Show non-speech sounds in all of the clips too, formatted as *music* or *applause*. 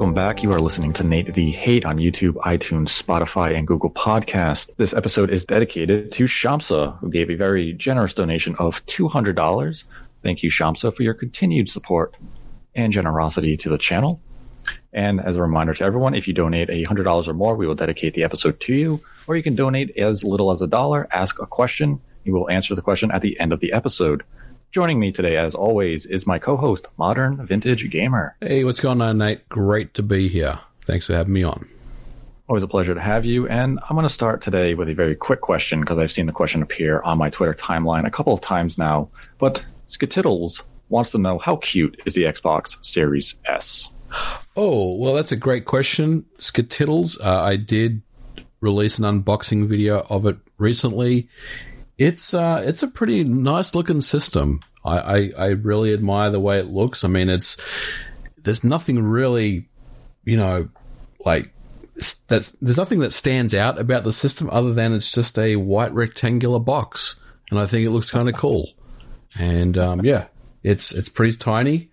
Welcome back. You are listening to Nate the Hate on YouTube, iTunes, Spotify, and Google Podcast. This episode is dedicated to Shamsa, who gave a very generous donation of $200. Thank you, Shamsa, for your continued support and generosity to the channel. And as a reminder to everyone, if you donate $100 or more, we will dedicate the episode to you. Or you can donate as little as a dollar, ask a question. We will answer the question at the end of the episode. Joining me today, as always, is my co host, Modern Vintage Gamer. Hey, what's going on, Nate? Great to be here. Thanks for having me on. Always a pleasure to have you. And I'm going to start today with a very quick question because I've seen the question appear on my Twitter timeline a couple of times now. But Skitiddles wants to know how cute is the Xbox Series S? Oh, well, that's a great question. Skitiddles, uh, I did release an unboxing video of it recently. It's uh, it's a pretty nice looking system. I, I, I really admire the way it looks. I mean, it's there's nothing really, you know, like that's there's nothing that stands out about the system other than it's just a white rectangular box, and I think it looks kind of cool. And um, yeah, it's it's pretty tiny,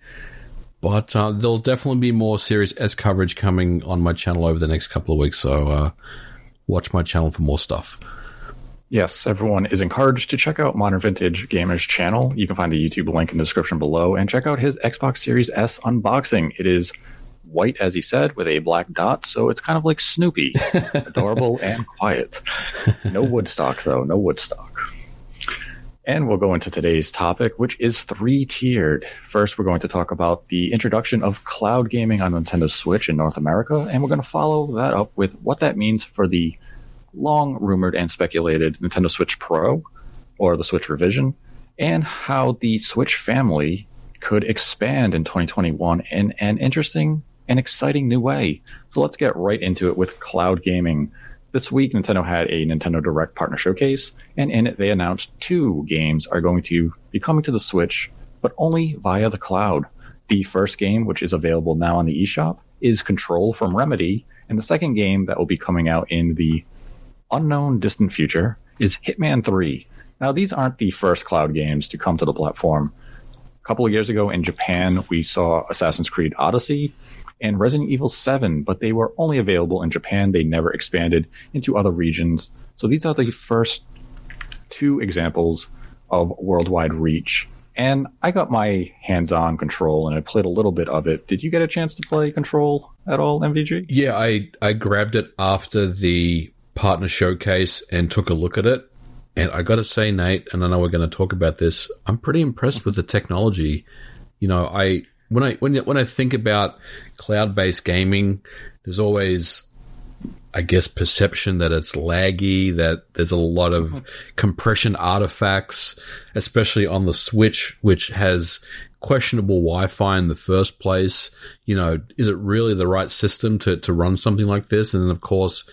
but uh, there'll definitely be more Series S coverage coming on my channel over the next couple of weeks. So uh, watch my channel for more stuff. Yes, everyone is encouraged to check out Modern Vintage Gamer's channel. You can find a YouTube link in the description below and check out his Xbox Series S unboxing. It is white, as he said, with a black dot, so it's kind of like Snoopy, *laughs* adorable and quiet. No Woodstock, though, no Woodstock. And we'll go into today's topic, which is three tiered. First, we're going to talk about the introduction of cloud gaming on Nintendo Switch in North America, and we're going to follow that up with what that means for the long rumored and speculated Nintendo Switch Pro or the Switch Revision, and how the Switch family could expand in 2021 in an interesting and exciting new way. So let's get right into it with cloud gaming. This week, Nintendo had a Nintendo Direct Partner Showcase, and in it, they announced two games are going to be coming to the Switch, but only via the cloud. The first game, which is available now on the eShop, is Control from Remedy, and the second game that will be coming out in the unknown distant future is Hitman 3. Now, these aren't the first cloud games to come to the platform. A couple of years ago in Japan, we saw Assassin's Creed Odyssey, and Resident Evil 7, but they were only available in Japan. They never expanded into other regions. So these are the first two examples of worldwide reach. And I got my hands on Control and I played a little bit of it. Did you get a chance to play Control at all, MVG? Yeah, I, I grabbed it after the partner showcase and took a look at it. And I got to say, Nate, and I know we're going to talk about this, I'm pretty impressed with the technology. You know, I when I when when I think about cloud based gaming, there's always, I guess, perception that it's laggy, that there's a lot of mm-hmm. compression artifacts, especially on the Switch, which has questionable Wi-Fi in the first place. You know, is it really the right system to to run something like this? And then, of course,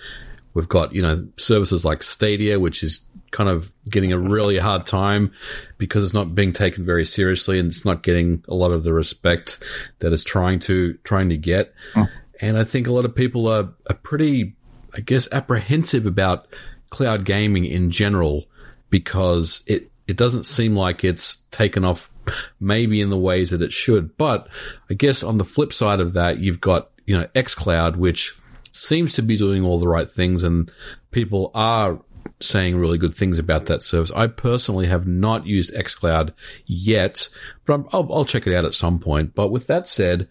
we've got you know services like Stadia, which is kind of getting a really hard time because it's not being taken very seriously and it's not getting a lot of the respect that it's trying to trying to get. Oh. And I think a lot of people are, are pretty, I guess, apprehensive about cloud gaming in general because it it doesn't seem like it's taken off maybe in the ways that it should. But I guess on the flip side of that, you've got you know xCloud, which seems to be doing all the right things, and people are saying really good things about that service. I personally have not used xCloud yet, but i will check it out at some point. But with that said,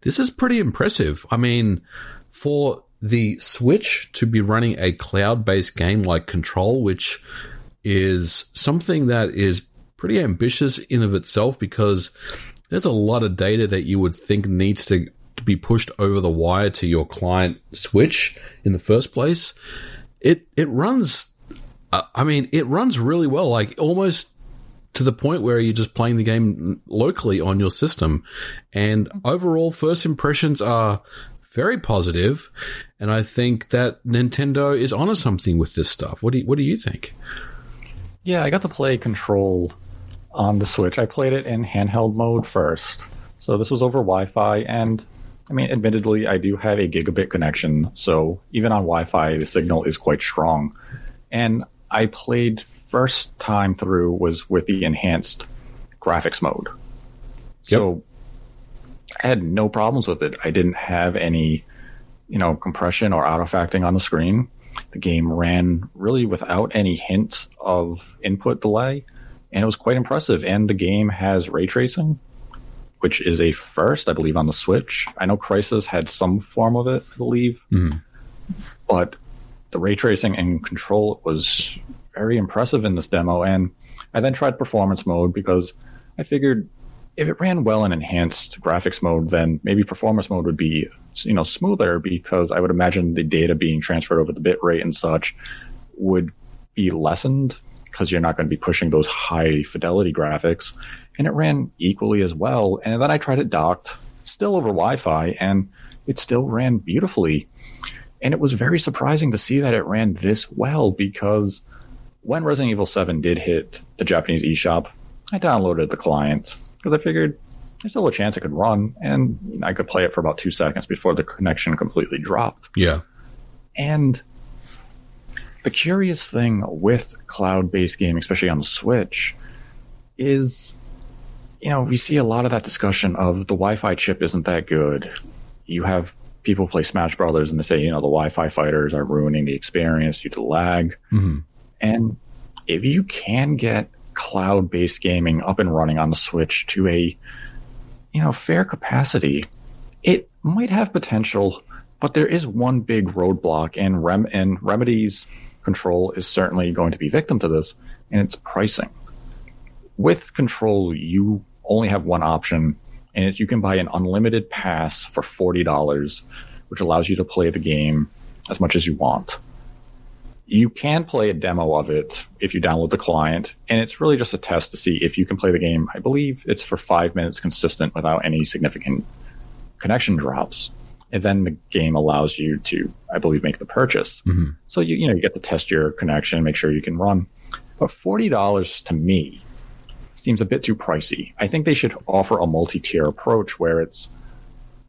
this is pretty impressive. I mean, for the Switch to be running a cloud based game like Control, which is something that is pretty ambitious in of itself because there's a lot of data that you would think needs to be pushed over the wire to your client Switch in the first place. It it runs uh, I mean, it runs really well, like almost to the point where you're just playing the game locally on your system. And overall, first impressions are very positive. and I think that Nintendo is onto something with this stuff. What do you, what do you think? Yeah, I got to play Control on the Switch. I played it in handheld mode first, so this was over Wi-Fi, and I mean, admittedly, I do have a gigabit connection, so even on Wi-Fi, the signal is quite strong. And I played first time through was with the enhanced graphics mode. So I had no problems with it. I didn't have any, you know, compression or artifacting on the screen. The game ran really without any hint of input delay, and it was quite impressive. And the game has ray tracing, which is a first, I believe, on the Switch. I know Crysis had some form of it, I believe, Mhm. but the ray tracing and control was very impressive in this demo. And I then tried performance mode because I figured if it ran well in enhanced graphics mode, then maybe performance mode would be you know smoother because I would imagine the data being transferred over the bit rate and such would be lessened because you're not going to be pushing those high fidelity graphics. And it ran equally as well. And then I tried it docked, still over Wi-Fi, and it still ran beautifully. And it was very surprising to see that it ran this well because when Resident Evil 7 did hit the Japanese eShop, I downloaded the client because I figured there's still a chance it could run and you know, I could play it for about two seconds before the connection completely dropped. Yeah. And the curious thing with cloud based gaming, especially on the Switch, is you know, we see a lot of that discussion of the Wi Fi chip isn't that good. You have people play Smash Brothers and they say, you know, the Wi Fi fighters are ruining the experience due to lag. Mhm. And if you can get cloud based gaming up and running on the Switch to a you know fair capacity, it might have potential, but there is one big roadblock, and Rem and Remedy's control is certainly going to be victim to this, and it's pricing. With control, you only have one option, and it's you can buy an unlimited pass for forty dollars, which allows you to play the game as much as you want. You can play a demo of it if you download the client, and it's really just a test to see if you can play the game. I believe it's for five minutes consistent without any significant connection drops. And then the game allows you to, I believe, make the purchase. Mhm. So you you know you get to test your connection, make sure you can run. But forty dollars to me seems a bit too pricey. I think they should offer a multi-tier approach where it's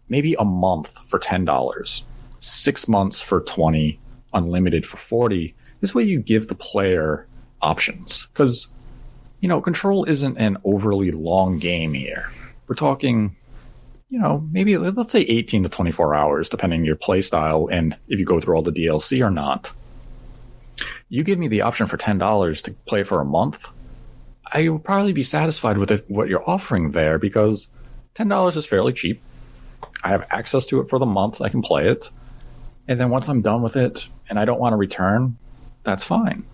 maybe a month for ten dollars, six months for twenty, unlimited for forty. This way you give the player options because you know control isn't an overly long game here. We're talking you know, maybe let's say 18 to 24 hours, depending on your play style and if you go through all the DLC or not. You give me the option for $10 to play for a month. I would probably be satisfied with it, what you're offering there because $10 is fairly cheap. I have access to it for the month. I can play it. And then once I'm done with it and I don't want to return, that's fine.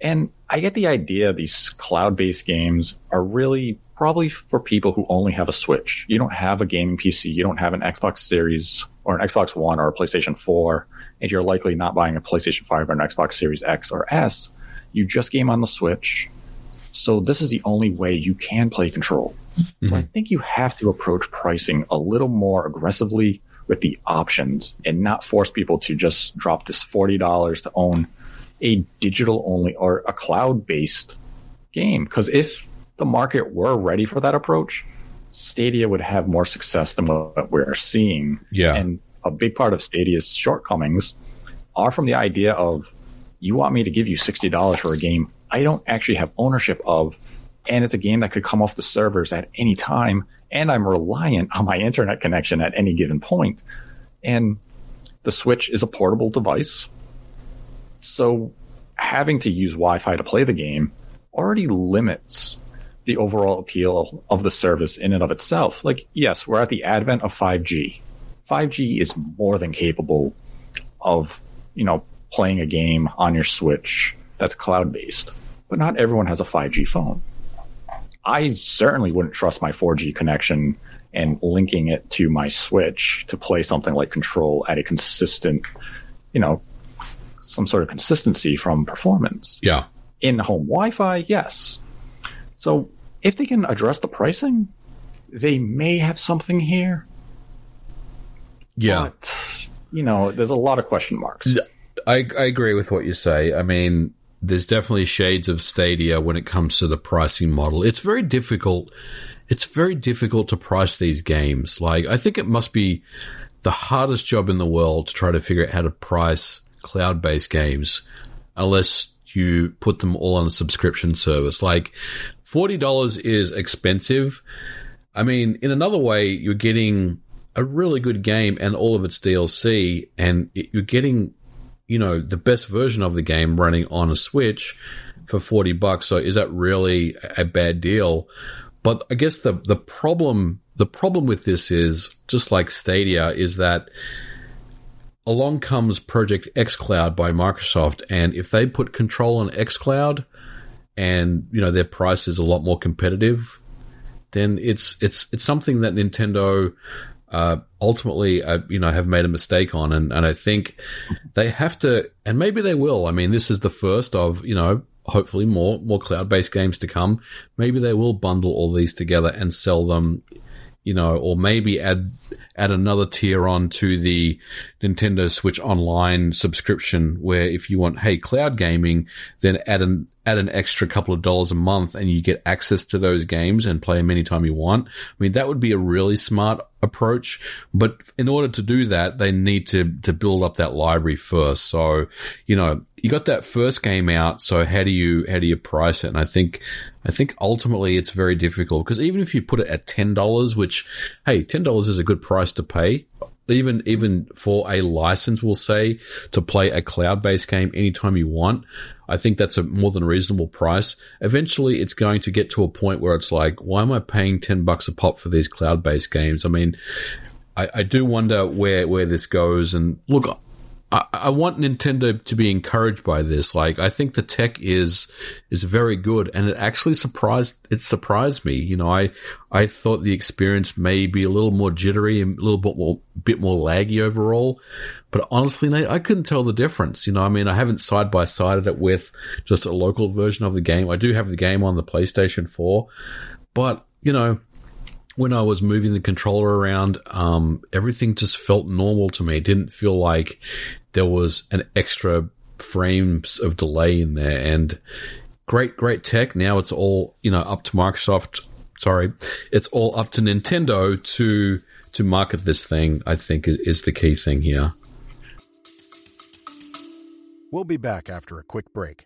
And I get the idea these cloud based games are really probably for people who only have a Switch. You don't have a gaming PC, you don't have an Xbox Series or an Xbox One or a PlayStation 4, and you're likely not buying a PlayStation 5 or an Xbox Series X or S. You just game on the Switch. So this is the only way you can play Control. So I mm-hmm. think you have to approach pricing a little more aggressively with the options and not force people to just drop this $40 to own a digital only or a cloud based game. Because if the market were ready for that approach, Stadia would have more success than what we're seeing. Yeah. And a big part of Stadia's shortcomings are from the idea of you want me to give you $60 for a game I don't actually have ownership of, and it's a game that could come off the servers at any time, and I'm reliant on my internet connection at any given point. And the Switch is a portable device. So having to use Wi Fi to play the game already limits the overall appeal of the service in and of itself. Like, yes, we're at the advent of 5G. 5G is more than capable of, you know, playing a game on your Switch that's cloud based. But not everyone has a 5G phone. I certainly wouldn't trust my 4G connection and linking it to my Switch to play something like Control at a consistent, you know, some sort of consistency from performance. Yeah. In home Wi Fi, yes. So if they can address the pricing, they may have something here. Yeah. But, you know, there's a lot of question marks. I, I agree with what you say. I mean, there's definitely shades of Stadia when it comes to the pricing model. It's very difficult. It's very difficult to price these games. Like, I think it must be the hardest job in the world to try to figure out how to price cloud based games unless you put them all on a subscription service. Like, $40 is expensive. I mean, in another way, you're getting a really good game and all of its DLC, and you're getting, you know, the best version of the game running on a Switch for 40 bucks. So is that really a bad deal? But I guess the, the problem, the problem with this is just like Stadia is that along comes Project xCloud by Microsoft. And if they put control on xCloud and, you know, their price is a lot more competitive, then it's, it's, it's something that Nintendo, uh, ultimately, uh, you know, have made a mistake on. And, and I think they have to, and maybe they will. I mean, this is the first of, you know, hopefully more more cloud based games to come. Maybe they will bundle all these together and sell them, you know, or maybe add add another tier on to the Nintendo Switch Online subscription, where if you want hey cloud gaming, then add an add an extra couple of dollars a month and you get access to those games and play them anytime you want. I mean, that would be a really smart approach. But in order to do that, they need to, to build up that library first. So, you know, you got that first game out. So how do you, how do you price it? And I think, I think ultimately it's very difficult because even if you put it at $10, which, hey, $10 is a good price to pay even even for a license, we'll say to play a cloud based game anytime you want. I think that's a more than reasonable price. Eventually, it's going to get to a point where it's like, why am I paying ten bucks a pop for these cloud based games? I mean, I, I do wonder where where this goes. And look, I, I, want Nintendo to be encouraged by this. Like, I think the tech is is very good, and it actually surprised it surprised me. You know, I I thought the experience may be a little more jittery and a little bit more bit more laggy overall, but honestly, Nate, I couldn't tell the difference. You know, I mean, I haven't side by sided it with just a local version of the game. I do have the game on the PlayStation Four, but you know, when I was moving the controller around, um, everything just felt normal to me. It didn't feel like there was an extra frames of delay in there. And great, great tech. Now it's all you know up to Microsoft. Sorry, it's all up to Nintendo to to market this thing. I think is, is the key thing here. We'll be back after a quick break.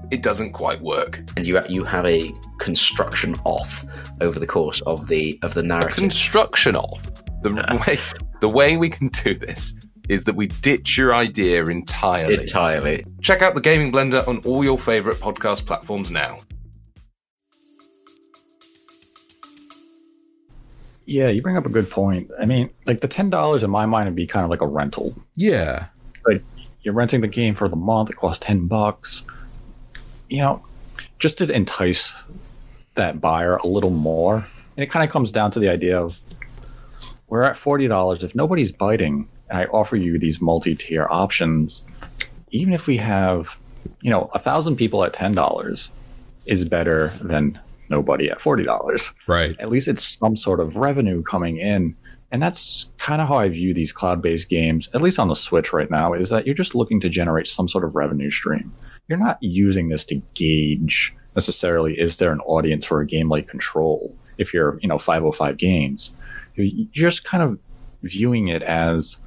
it doesn't quite work. And you you have a construction off over the course of the of the narrative. A construction off. The way the way we can do this is that we ditch your idea entirely. Entirely. Check out the Gaming Blender on all your favorite podcast platforms now. Yeah, you bring up a good point. I mean, like the ten dollars in my mind would be kind of like a rental. Yeah, like you're renting the game for the month. It costs ten bucks. You know, just to entice that buyer a little more, and it kind of comes down to the idea of we're at forty dollars. If nobody's biting, and I offer you these multi-tier options, even if we have, you know, a thousand people at ten dollars, is better than nobody at forty dollars. Right. At least it's some sort of revenue coming in. And that's kind of how I view these cloud-based games, at least on the Switch right now, is that you're just looking to generate some sort of revenue stream. You're not using this to gauge necessarily is there an audience for a game like Control if you're, you know, 505 games. You're just kind of viewing it as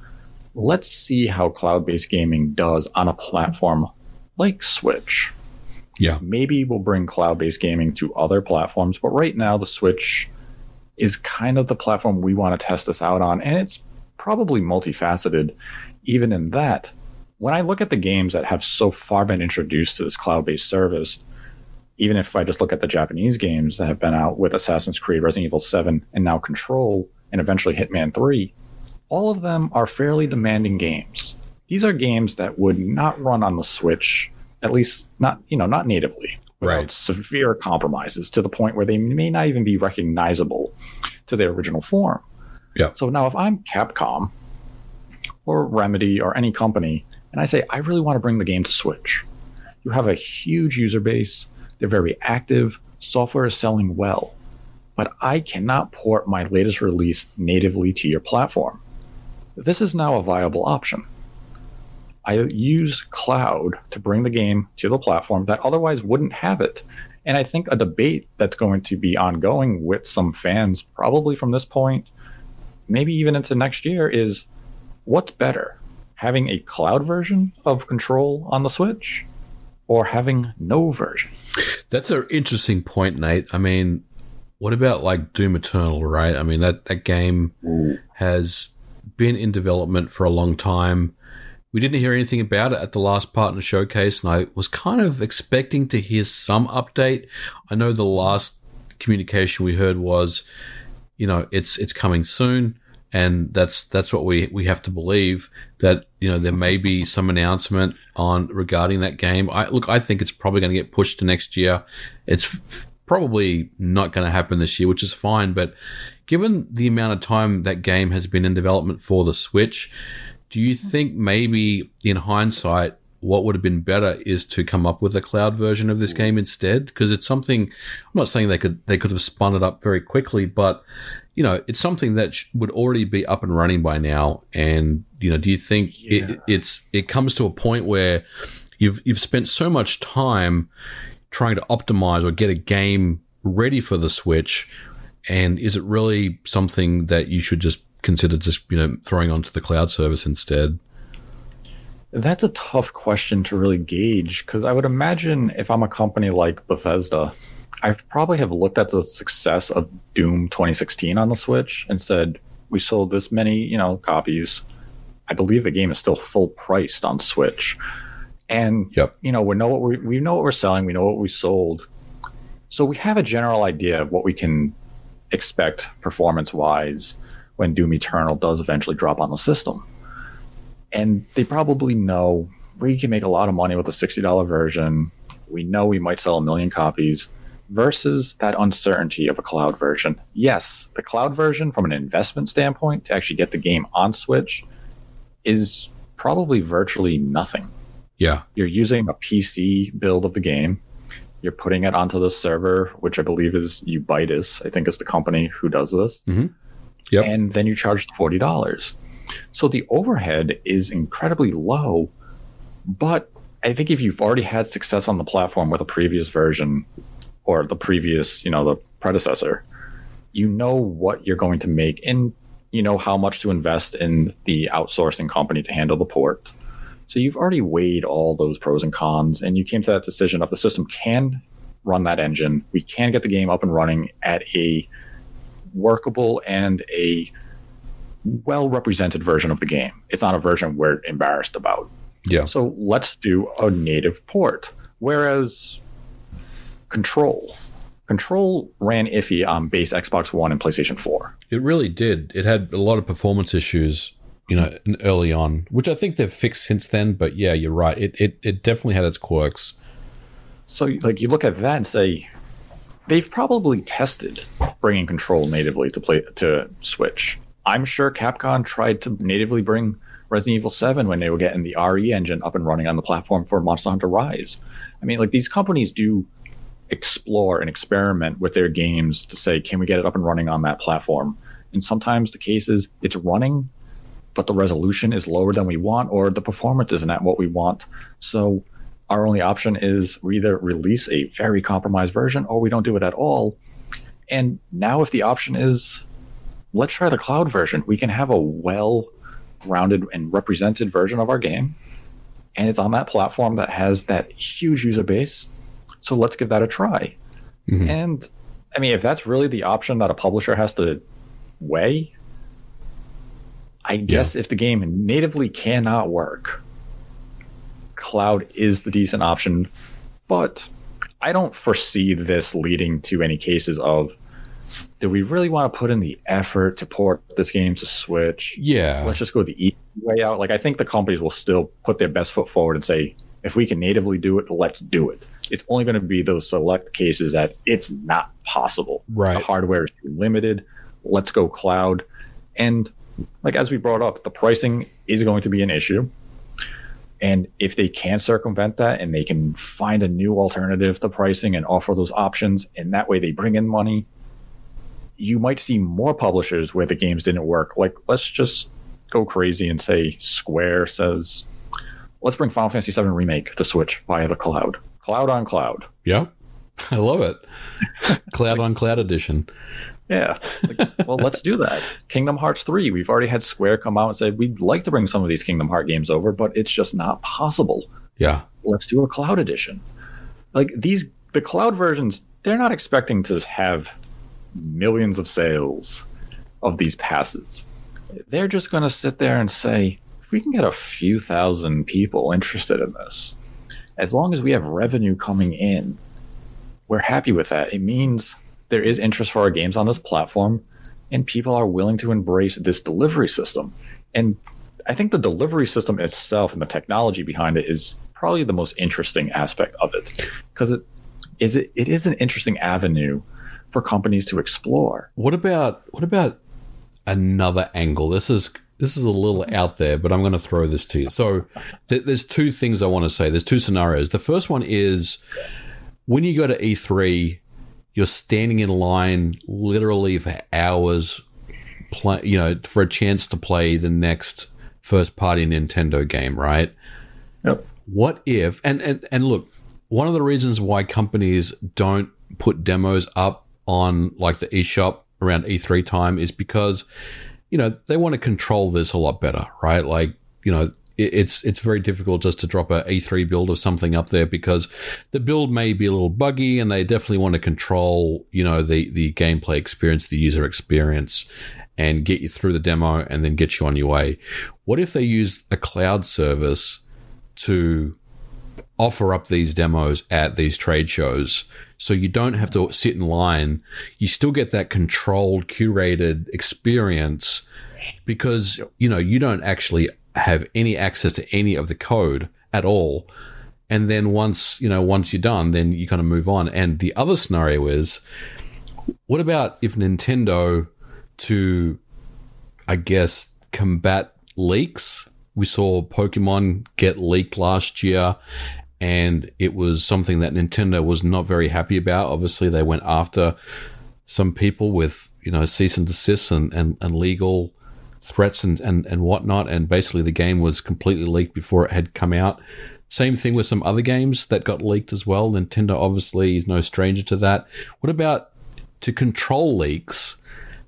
let's see how cloud-based gaming does on a platform like Switch. Yeah. Maybe we'll bring cloud based gaming to other platforms, but right now the Switch is kind of the platform we want to test this out on, and it's probably multifaceted even in that. When I look at the games that have so far been introduced to this cloud based service, even if I just look at the Japanese games that have been out with Assassin's Creed, Resident Evil 7, and now Control, and eventually Hitman 3, all of them are fairly demanding games. These are games that would not run on the Switch at least not you know not natively without Right. severe compromises to the point where they may not even be recognizable to their original form. Yeah. So now if I'm Capcom or Remedy or any company and I say I really want to bring the game to Switch. You have a huge user base, they're very active, software is selling well. But I cannot port my latest release natively to your platform. This is now a viable option I use cloud to bring the game to the platform that otherwise wouldn't have it. And I think a debate that's going to be ongoing with some fans, probably from this point, maybe even into next year, is what's better? Having a cloud version of Control on the Switch or having no version? That's an interesting point, Nate. I mean, what about like Doom Eternal, right? I mean, that, that game has been in development for a long time. We didn't hear anything about it at the last partner showcase, and I was kind of expecting to hear some update. I know the last communication we heard was, you know, it's it's coming soon, and that's that's what we we have to believe that you know there may be some announcement on regarding that game. I look, I think it's probably going to get pushed to next year. It's f- probably not going to happen this year, which is fine, but given the amount of time that game has been in development for the Switch, do you think maybe in hindsight, what would have been better is to come up with a cloud version of this game instead? Because it's something I'm not saying they could they could have spun it up very quickly, but you know it's something that sh- would already be up and running by now. And you know, do you think Yeah. it, it's it comes to a point where you've you've spent so much time trying to optimize or get a game ready for the Switch, and is it really something that you should just consider just you know throwing onto the cloud service instead? That's a tough question to really gauge because I would imagine if I'm a company like Bethesda, I probably have looked at the success of Doom 2016 on the Switch and said, we sold this many, you know, copies. I believe the game is still full priced on Switch. And Yep. you know, we know what we we know what we're selling, we know what we sold. So we have a general idea of what we can expect performance wise when Doom Eternal does eventually drop on the system and they probably know we can make a lot of money with a $60 version. We know we might sell a million copies versus that uncertainty of a cloud version. Yes, the cloud version, from an investment standpoint, to actually get the game on Switch, is probably virtually nothing. Yeah, You're using a PC build of the game. You're putting it onto the server, which I believe is Ubitus, I think is the company who does this. Mm-hmm. Yep. And then you charge forty dollars. So the overhead is incredibly low. But I think if you've already had success on the platform with a previous version or the previous, you know, the predecessor, you know what you're going to make and you know how much to invest in the outsourcing company to handle the port. So you've already weighed all those pros and cons, and you came to that decision of the system can run that engine. We can get the game up and running at a workable and a well represented version of the game. It's not a version we're embarrassed about. yeah, So let's do a native port. Whereas Control, Control ran iffy on base Xbox One and PlayStation 4. it really did. It had a lot of performance issues, you know, early on, which I think they've fixed since then. But yeah, you're right. It it, it definitely had its quirks. So like you look at that and say they've probably tested bringing Control natively to play to Switch. I'm sure Capcom tried to natively bring Resident Evil 7 when they were getting the RE engine up and running on the platform for Monster Hunter Rise. I mean, like these companies do explore and experiment with their games to say, can we get it up and running on that platform? And sometimes the case is it's running, but the resolution is lower than we want, or the performance isn't at what we want. So our only option is we either release a very compromised version or we don't do it at all. And now, if the option is let's try the cloud version, we can have a well rounded and represented version of our game. And it's on that platform that has that huge user base. So let's give that a try. Mhm. And I mean, if that's really the option that a publisher has to weigh, I guess if the game natively cannot work, cloud is the decent option. But I don't foresee this leading to any cases of do we really want to put in the effort to port this game to Switch? Yeah, Let's just go the easy way out. Like I think the companies will still put their best foot forward and say, if we can natively do it, let's do it. It's only going to be those select cases that it's not possible. Right. The hardware is too limited. Let's go cloud. And like as we brought up, the pricing is going to be an issue. And if they can circumvent that and they can find a new alternative to pricing and offer those options, and that way they bring in money, you might see more publishers where the games didn't work. Like, let's just go crazy and say Square says, let's bring Final Fantasy VII Remake to Switch via the cloud. Cloud on cloud. Yeah. I love it. cloud on cloud edition. Yeah. Like, well, let's do that. Kingdom Hearts 3. We've already had Square come out and say, we'd like to bring some of these Kingdom Heart games over, but it's just not possible. Yeah. Let's do a cloud edition. Like these, the cloud versions, they're not expecting to have millions of sales of these passes. They're just going to sit there and say, if we can get a few thousand people interested in this, as long as we have revenue coming in, we're happy with that. It means there is interest for our games on this platform, and people are willing to embrace this delivery system. And I think the delivery system itself and the technology behind it is probably the most interesting aspect of it because it is it, it is an interesting avenue for companies to explore. What about what about another angle? This is this is a little out there, but I'm going to throw this to you. So th- there's two things I want to say. There's two scenarios. The first one is when you go to E3, you're standing in line literally for hours, play, you know, for a chance to play the next first party Nintendo game, right? Yep. What if and, and and look, one of the reasons why companies don't put demos up on like the eShop around E3 time is because you know they want to control this a lot better, right? Like you know it's it's very difficult just to drop a E3 build of something up there because the build may be a little buggy and they definitely want to control you know the the gameplay experience, the user experience, and get you through the demo and then get you on your way. What if they use a cloud service to offer up these demos at these trade shows. So you don't have to sit in line. You still get that controlled curated experience because you know you don't actually have any access to any of the code at all. And then once you know once you're done then you kind of move on. And the other scenario is what about if nintendo to i guess combat leaks? We saw Pokemon get leaked last year, and it was something that Nintendo was not very happy about. Obviously, they went after some people with you know cease and desist and, and, and legal threats and, and, and whatnot, and basically the game was completely leaked before it had come out. Same thing with some other games that got leaked as well. Nintendo obviously is no stranger to that. What about to control leaks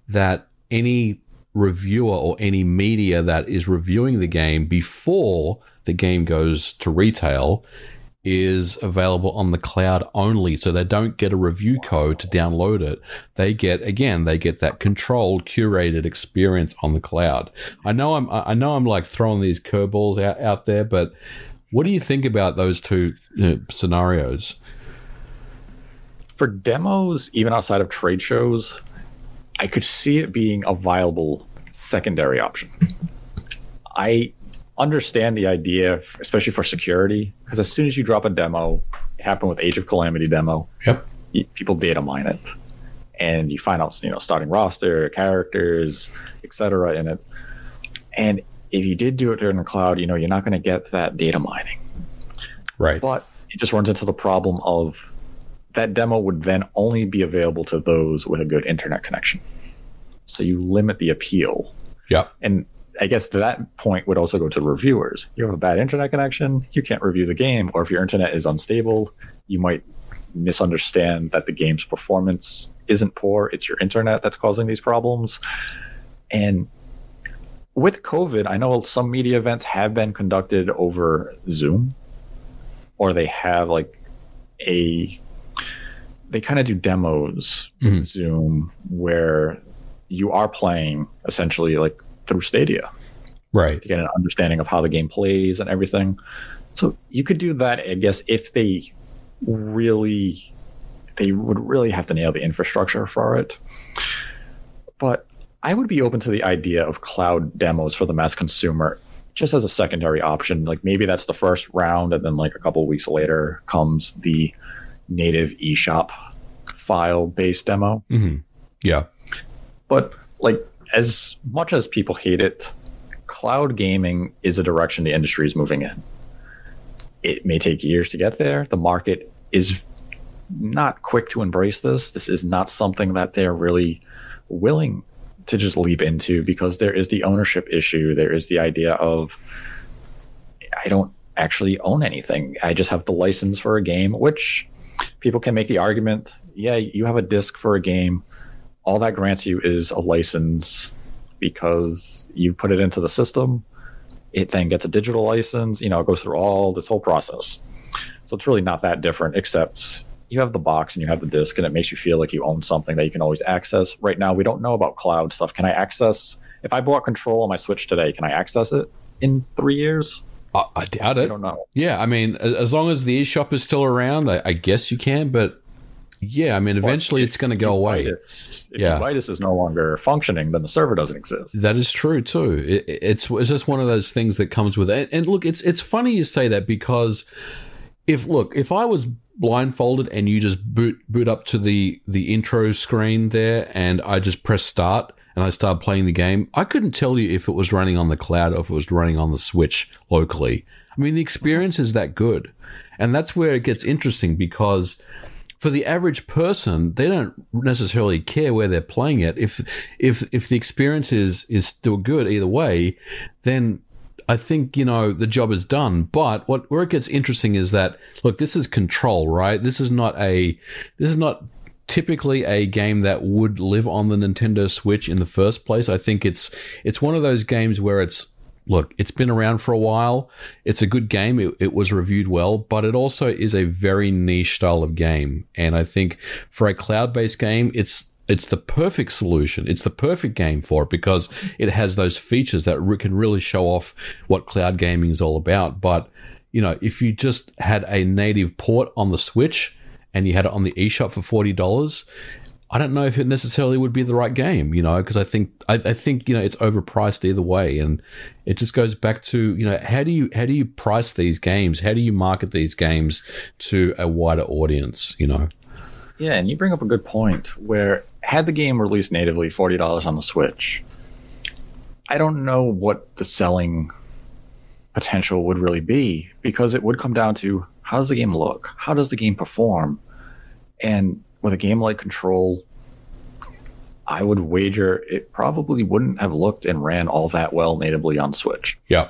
that any reviewer or any media that is reviewing the game before the game goes to retail is available on the cloud only. So they don't get a review code to download it. They get again they get that controlled curated experience on the cloud. I know i'm i know i'm like throwing these curveballs out, out there but what do you think about those two you know, scenarios? For demos, even outside of trade shows, I could see it being a viable secondary option. I understand the idea, especially for security, because as soon as you drop a demo, it happened with Age of Calamity demo. Yep. you- People data mine it, and you find out, you know, starting roster, characters, etc. in it. And if you did do it during the cloud, you know, you're not going to get that data mining. right But it just runs into the problem of that demo would then only be available to those with a good internet connection. So you limit the appeal. Yeah. And I guess that point would also go to reviewers. You have a bad internet connection, you can't review the game. Or if your internet is unstable, you might misunderstand that the game's performance isn't poor, it's your internet that's causing these problems. And with COVID, I know some media events have been conducted over Zoom, or they have like a they kind of do demos Mhm. Zoom where you are playing essentially like through Stadia right to get an understanding of how the game plays and everything. So you could do that, I guess, if they really they would really have to nail the infrastructure for it. But I would be open to the idea of cloud demos for the mass consumer just as a secondary option. Like maybe that's the first round, and then like a couple of weeks later comes the native eShop file based demo. hmm yeah But like as much as people hate it, cloud gaming is a direction the industry is moving in. It may take years to get there. The market is not quick to embrace this. This is not something that they're really willing to just leap into because there is the ownership issue. There is the idea of I don't actually own anything. I just have the license for a game, which people can make the argument yeah, you have a disc for a game. All that grants you is a license because you put it into the system. It then gets a digital license. You know, it goes through all this whole process. So it's really not that different, except you have the box and you have the disc, and it makes you feel like you own something that you can always access. Right now, we don't know about cloud stuff. Can I access? If I bought Control on my Switch today, can I access it in three years? I, I doubt I it. don't know. Yeah, I mean, as long as the eShop is still around, I, I guess you can. But yeah, I mean, eventually it's going to go away. If Yeah. Ubitus is no longer functioning, then the server doesn't exist. That is true too. It, it's it's just one of those things that comes with it. And look, it's it's funny you say that because if look, if I was blindfolded and you just boot boot up to the the intro screen there and I just press start and I start playing the game, I couldn't tell you if it was running on the cloud or if it was running on the Switch locally. I mean, the experience is that good. And that's where it gets interesting because for the average person, they don't necessarily care where they're playing it. If if if the experience is is still good either way, then I think you know the job is done. But what where it gets interesting is that look, this is control, right? This is not a this is not typically a game that would live on the Nintendo Switch in the first place. I think it's it's one of those games where it's look, it's been around for a while. It's a good game. It, it was reviewed well, but it also is a very niche style of game. And I think for a cloud based game, it's it's the perfect solution. It's the perfect game for it because it has those features that re- can really show off what cloud gaming is all about. But you know, if you just had a native port on the Switch and you had it on the eShop for forty dollars, I don't know if it necessarily would be the right game, you know, because I think I, I think you know it's overpriced either way, and it just goes back to you know how do you how do you price these games? How do you market these games to a wider audience? You know, Yeah, and you bring up a good point where had the game released natively forty dollars on the Switch, I don't know what the selling potential would really be because it would come down to how does the game look? How does the game perform? And with a game like Control, I would wager it probably wouldn't have looked and ran all that well natively on Switch. yeah,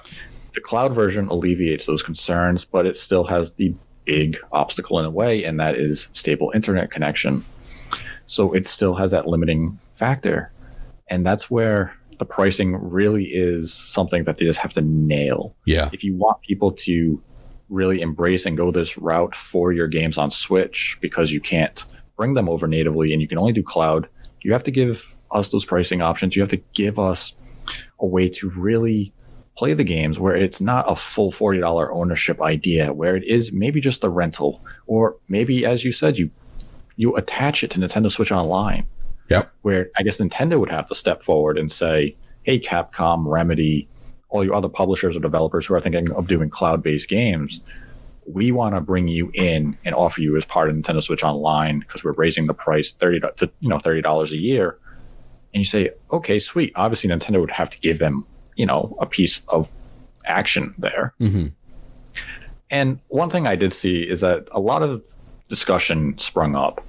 The cloud version alleviates those concerns, but it still has the big obstacle in the way, and that is stable internet connection. So it still has that limiting factor. And that's where the pricing really is something that they just have to nail. yeah, If you want people to really embrace and go this route for your games on Switch because you can't bring them over natively and you can only do cloud, you have to give us those pricing options. You have to give us a way to really play the games where it's not a full $40 ownership idea, where it is maybe just a rental, or maybe, as you said, you you attach it to Nintendo Switch Online. Yep, where I guess Nintendo would have to step forward and say, hey, Capcom, Remedy, all your other publishers or developers who are thinking of doing cloud based games, we want to bring you in and offer you as part of Nintendo Switch Online because we're raising the price thirty to you know thirty dollars a year. And you say, okay, sweet. Obviously, Nintendo would have to give them you know a piece of action there. hmm And one thing I did see is that a lot of discussion sprung up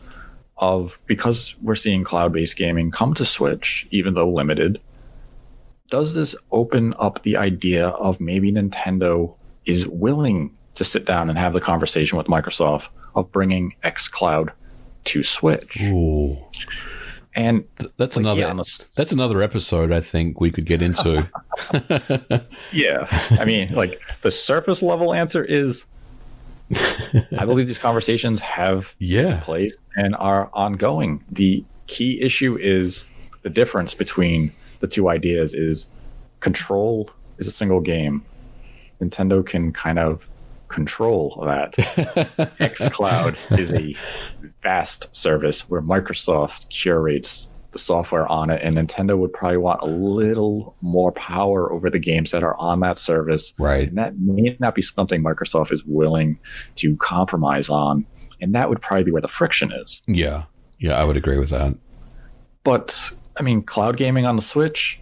of because we're seeing cloud based gaming come to Switch, even though limited, does this open up the idea of maybe Nintendo is willing to sit down and have the conversation with Microsoft of bringing xCloud to Switch? Ooh, And that's like, another yeah, that's another episode I think we could get into. *laughs* Yeah. I mean, like the surface level answer is I believe these conversations have yeah, place and are ongoing. The key issue is the difference between the two ideas is control is a single game. Nintendo can kind of control that. *laughs* xCloud is a vast service where Microsoft curates the software on it, and Nintendo would probably want a little more power over the games that are on that service. right. And that may not be something Microsoft is willing to compromise on. And that would probably be where the friction is. Yeah, yeah, I would agree with that. But I mean, cloud gaming on the Switch,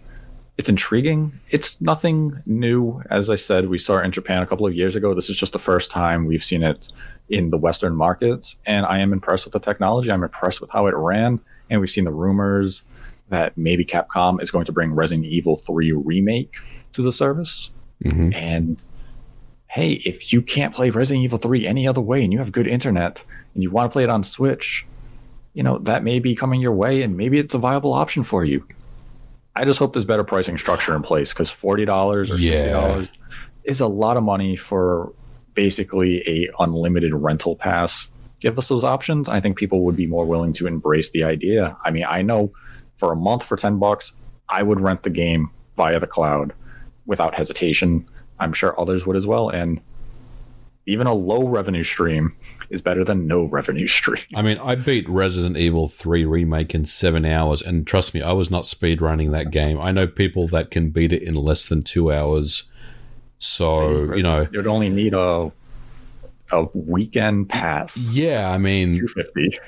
it's intriguing. It's nothing new. As I said, we saw it in Japan a couple of years ago. This is just the first time we've seen it in the Western markets. And I am impressed with the technology. I'm impressed with how it ran. And we've seen the rumors that maybe Capcom is going to bring Resident Evil 3 Remake to the service. hmm And hey, if you can't play Resident Evil 3 any other way and you have good internet and you want to play it on Switch, you know, that may be coming your way and maybe it's a viable option for you. I just hope there's better pricing structure in place because $40 or $60 Yeah. is a lot of money for basically a unlimited rental pass. Give us those options. I think people would be more willing to embrace the idea. I mean, I know for a month for 10 bucks, I would rent the game via the cloud without hesitation. I'm sure others would as well. And even a low revenue stream is better than no revenue stream. I mean, I beat Resident Evil 3 Remake in seven hours, and trust me, I was not speed running that game. I know people that can beat it in less than two hours. So, you know, you'd only need a a weekend pass. yeah, I mean,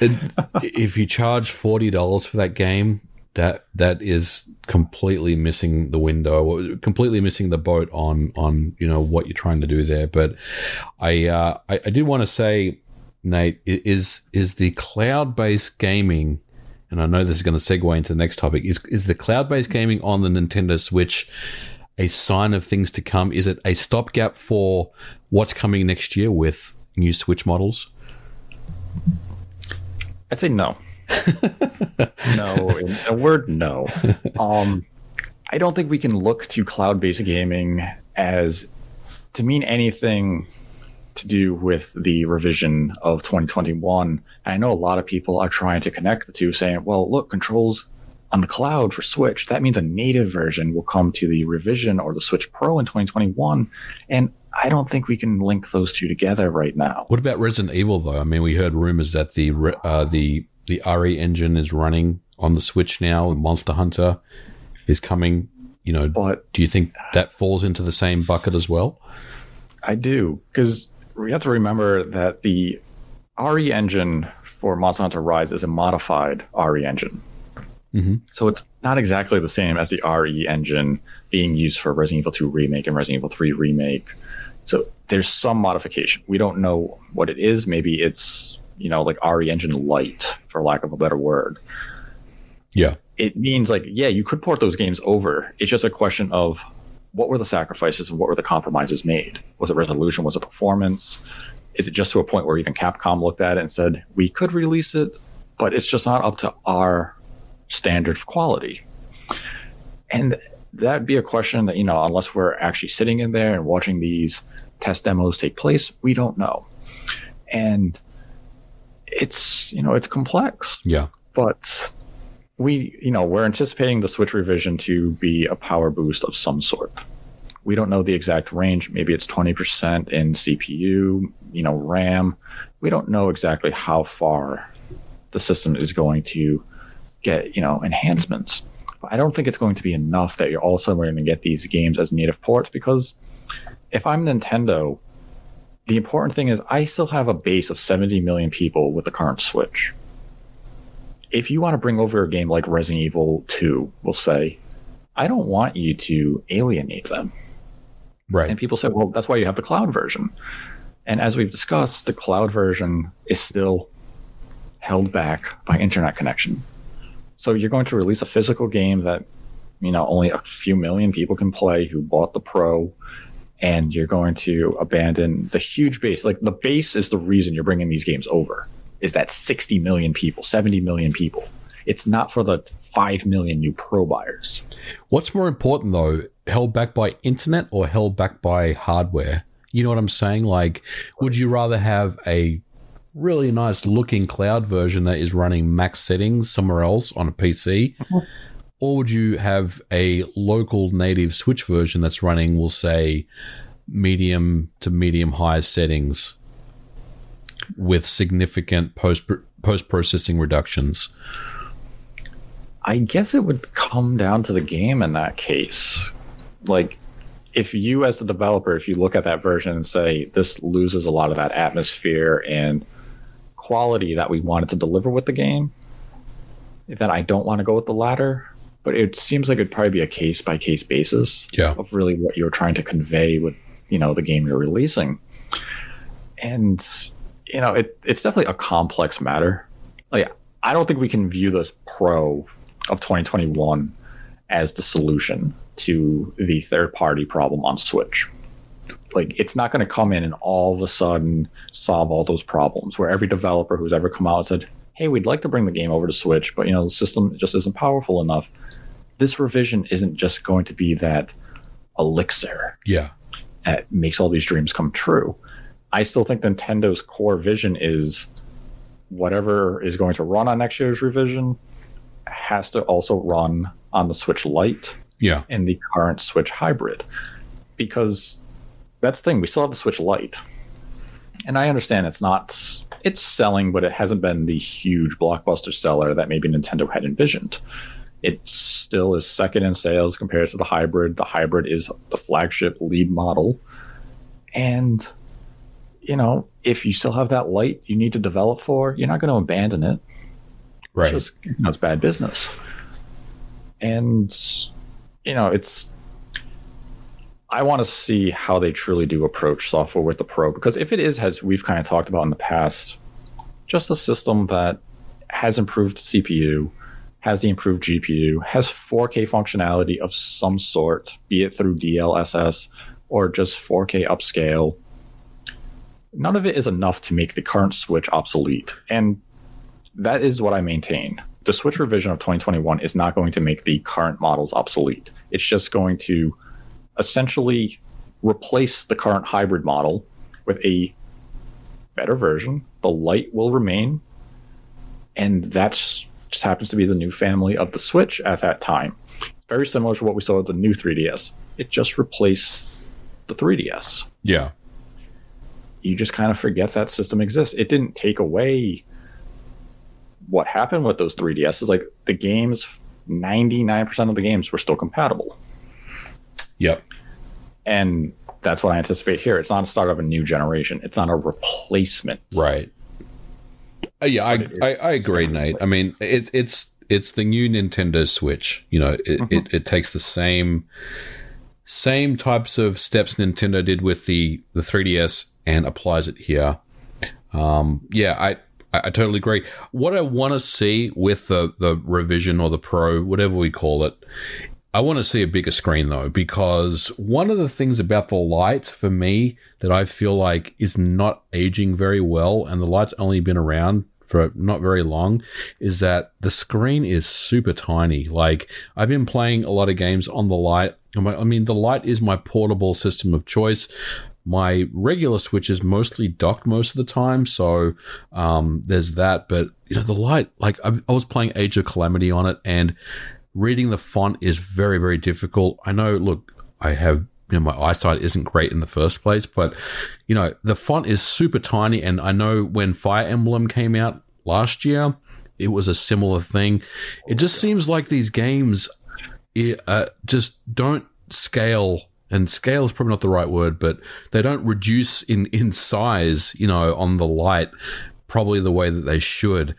it, if you charge forty dollars for that game, that that is completely missing the window, completely missing the boat on on you know what you're trying to do there. But I uh, I, I did want to say, Nate, is is the cloud based gaming, and I know this is going to segue into the next topic. Is is the cloud based gaming on the Nintendo Switch? A sign of things to come? Is it a stopgap for what's coming next year with new Switch models? I'd say no. *laughs* no, in a word, no. *laughs* Um, I don't think we can look to cloud-based gaming as to mean anything to do with the revision of 2021. I know a lot of people are trying to connect the two, saying, "Well, look, Control's on the cloud for Switch. That means a native version will come to the revision or the Switch Pro in 2021." And I don't think we can link those two together right now. What about Resident Evil though? I mean, we heard rumors that the uh, the the RE engine is running on the Switch now. and Monster Hunter is coming. You know, But do you think that falls into the same bucket as well? I do because we have to remember that the RE engine for Monster Hunter Rise is a modified RE engine. Mhm. So it's not exactly the same as the RE engine being used for Resident Evil 2 Remake and Resident Evil 3 Remake. So there's some modification. We don't know what it is. Maybe it's, you know, like RE engine light, for lack of a better word. Yeah, it means like yeah you could port those games over. It's just a question of what were the sacrifices and what were the compromises made? Was it resolution? Was it performance? Is it just to a point where even capcom looked at it and said we could release it but it's just not up to our standard of quality. And that'd be a question that you know unless we're actually sitting in there and watching these test demos take place we don't know. And it's you know it's complex. Yeah, but we you know we're anticipating the switch revision to be a power boost of some sort. We don't know the exact range. Maybe it's 20% in cpu you know ram. We don't know exactly how far the system is going to get you know enhancements. But i don't think it's going to be enough that you're also going to get these games as native ports because if i'm nintendo the important thing is i still have a base of 70 million people with the current switch if you want to bring over a game like Resident Evil 2, we'll say, I don't want you to alienate them. right. And people say, well, that's why you have the cloud version. And as we've discussed, the cloud version is still held back by internet connection. So you're going to release a physical game that, you know, only a few million people can play who bought the Pro, and you're going to abandon the huge base. Like the base is the reason you're bringing these games over. Is that 60 million people, 70 million people? It's not for the 5 million new Pro buyers. What's more important though, held back by internet or held back by hardware? You know what I'm saying? Like, would you rather have a really nice looking cloud version that is running max settings somewhere else on a PC? Mm-hmm. Or would you have a local native Switch version that's running, we'll say, medium to medium high settings with significant post post processing reductions? I guess it would come down to the game in that case. Like, if you, as the developer, if you look at that version and say, this loses a lot of that atmosphere and quality that we wanted to deliver with the game, then I don't want to go with the latter. But it seems like it'd probably be a case by case basis Yeah. of really what you're trying to convey with, you know, the game you're releasing. And, you know, it, it's definitely a complex matter. Like, I don't think we can view this pro of 2021 as the solution to the third party problem on Switch. like it's not going to come in and all of a sudden solve all those problems where every developer who's ever come out and said hey we'd like to bring the game over to switch but you know the system just isn't powerful enough this revision isn't just going to be that elixir Yeah. that makes all these dreams come true i still think nintendo's core vision is whatever is going to run on next year's revision has to also run on the switch lite Yeah. and the current Switch hybrid. Because that's the thing, we still have the Switch Lite. And I understand it's not it's selling, but it hasn't been the huge blockbuster seller that maybe Nintendo had envisioned. It still is second in sales compared to the hybrid. The hybrid is the flagship lead model. And you know, if you still have that light you need to develop for, you're not going to abandon it. Right. It's just you know, it's bad business. And you know, it's I want to see how they truly do approach software with the Pro because if it is, as we've kind of talked about in the past, just a system that has improved CPU, has the improved GPU, has 4K functionality of some sort, be it through DLSS or just 4K upscale, none of it is enough to make the current Switch obsolete. And that is what I maintain. The Switch revision of 2021 is not going to make the current models obsolete. It's just going to essentially replace the current hybrid model with a better version. The light will remain, and that's just happens to be the new family of the Switch at that time. It's very similar to what we saw with the new 3DS. It just replaced the 3DS Yeah. you just kind of forget that system exists. It didn't take away what happened with those 3DSs. Like the games, 99% of the games were still compatible. Yep. And that's what I anticipate here. It's not a start of a new generation, it's not a replacement. Right. Uh, yeah, I, it is- I, I agree, Nate. I mean, it's it's it's the new Nintendo Switch. You know, it, it, it takes the same same types of steps Nintendo did with the the 3DS and applies it here. Um, yeah, I. I I totally agree. What I want to see with the, the revision or the pro, whatever we call it, I want to see a bigger screen though, because one of the things about the light for me that I feel like is not aging very well, and the light's only been around for not very long, is that the screen is super tiny. Like I've been playing a lot of games on the light. I mean, the light is my portable system of choice. My regular Switch is mostly docked most of the time, so um, there's that. But you know, the light, like I, I was playing Age of Calamity on it, and reading the font is very very difficult. I know look i have you know my eyesight isn't great in the first place but you know the font is super tiny. And i know when fire emblem came out last year it was a similar thing. It just seems like these games uh, just don't scale. And scale is probably not the right word but they don't reduce in in size you know on the light probably the way that they should.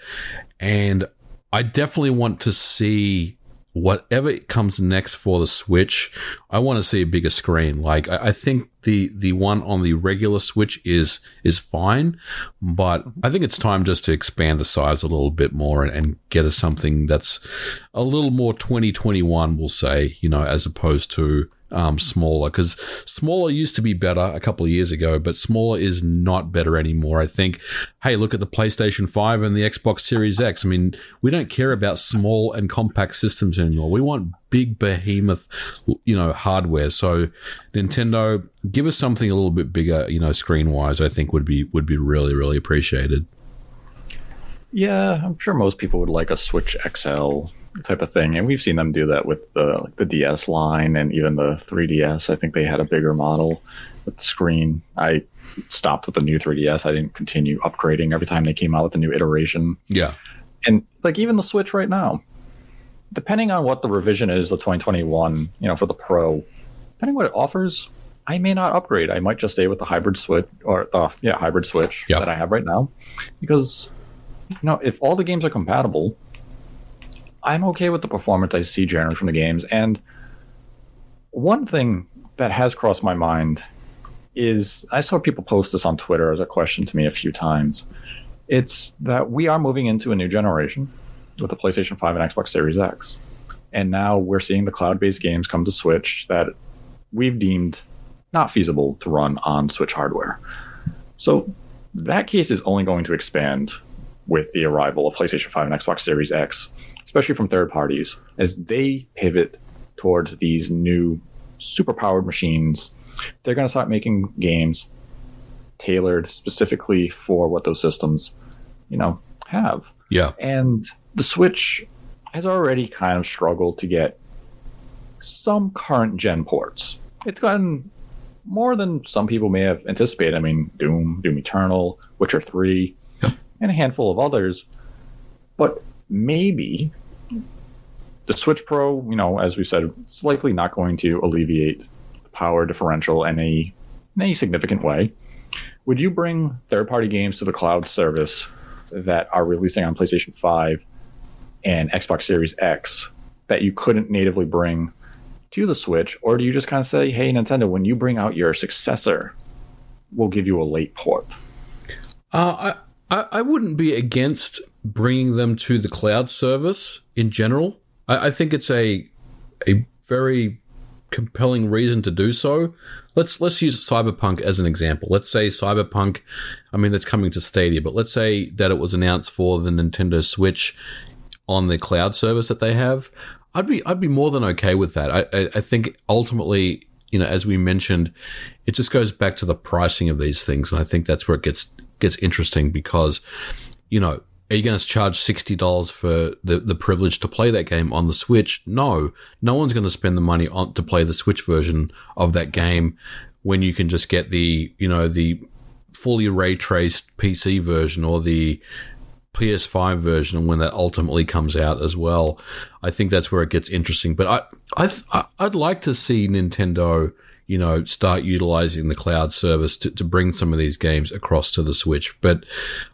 And I definitely want to see whatever comes next for the Switch. I want to see a bigger screen. Like I, I think the the one on the regular Switch is is fine, but I think it's time just to expand the size a little bit more and, and get us something that's a little more 2021. We'll say, you know, as opposed to um, smaller because smaller used to be better a couple of years ago, but smaller is not better anymore. I think, hey, look at the PlayStation 5 and the Xbox Series X. I mean, we don't care about small and compact systems anymore. We want big behemoth, you know, hardware. So Nintendo, give us something a little bit bigger, you know, screen wise. I think would be would be really really appreciated. Yeah, I'm sure most people would like a Switch XL type of thing, and we've seen them do that with the like the DS line and even the 3DS. I think they had a bigger model with the screen. I stopped with the new 3DS. I didn't continue upgrading every time they came out with a new iteration. Yeah, And like even the Switch right now, depending on what the revision is, the 2021, you know, for the Pro, depending what it offers, I may not upgrade. I might just stay with the hybrid Switch or uh, yeah, hybrid Switch Yeah. that I have right now, because you know if all the games are compatible, I'm okay with the performance I see generally from the games. And one thing that has crossed my mind is I saw people post this on Twitter as a question to me a few times. It's that we are moving into a new generation with the PlayStation 5 and Xbox Series X. And now we're seeing the cloud based games come to Switch that we've deemed not feasible to run on Switch hardware. So that case is only going to expand with the arrival of PlayStation 5 and Xbox Series X, especially from third parties, as they pivot towards these new super powered machines. They're going to start making games tailored specifically for what those systems, you know, have. Yeah. And the Switch has already kind of struggled to get some current gen ports. It's gotten more than some people may have anticipated. I mean, Doom, Doom Eternal, Witcher 3, Yeah. and a handful of others. But maybe the Switch Pro, you know, as we said, it's likely not going to alleviate the power differential in a, in any significant way. Would you bring third party games to the cloud service that are releasing on PlayStation 5 and Xbox Series X that you couldn't natively bring to the Switch? Or do you just kind of say, hey, Nintendo, when you bring out your successor, we'll give you a late port? Uh, I I wouldn't be against bringing them to the cloud service in general. I, I think it's a a very compelling reason to do so. Let's let's use Cyberpunk as an example. Let's say Cyberpunk, I mean that's coming to Stadia, but let's say that it was announced for the Nintendo Switch on the cloud service that they have. I'd be I'd be more than okay with that. I I, I think ultimately, you know, as we mentioned, it just goes back to the pricing of these things, and I think that's where it gets gets interesting because, you know, are you going to charge sixty dollars for the, the privilege to play that game on the Switch? No, no one's going to spend the money on to play the Switch version of that game when you can just get the you know the fully ray traced PC version or the PS5 version when that ultimately comes out as well. I think that's where it gets interesting. But I, I, I'd like to see Nintendo, you know, start utilizing the cloud service to, to bring some of these games across to the Switch. But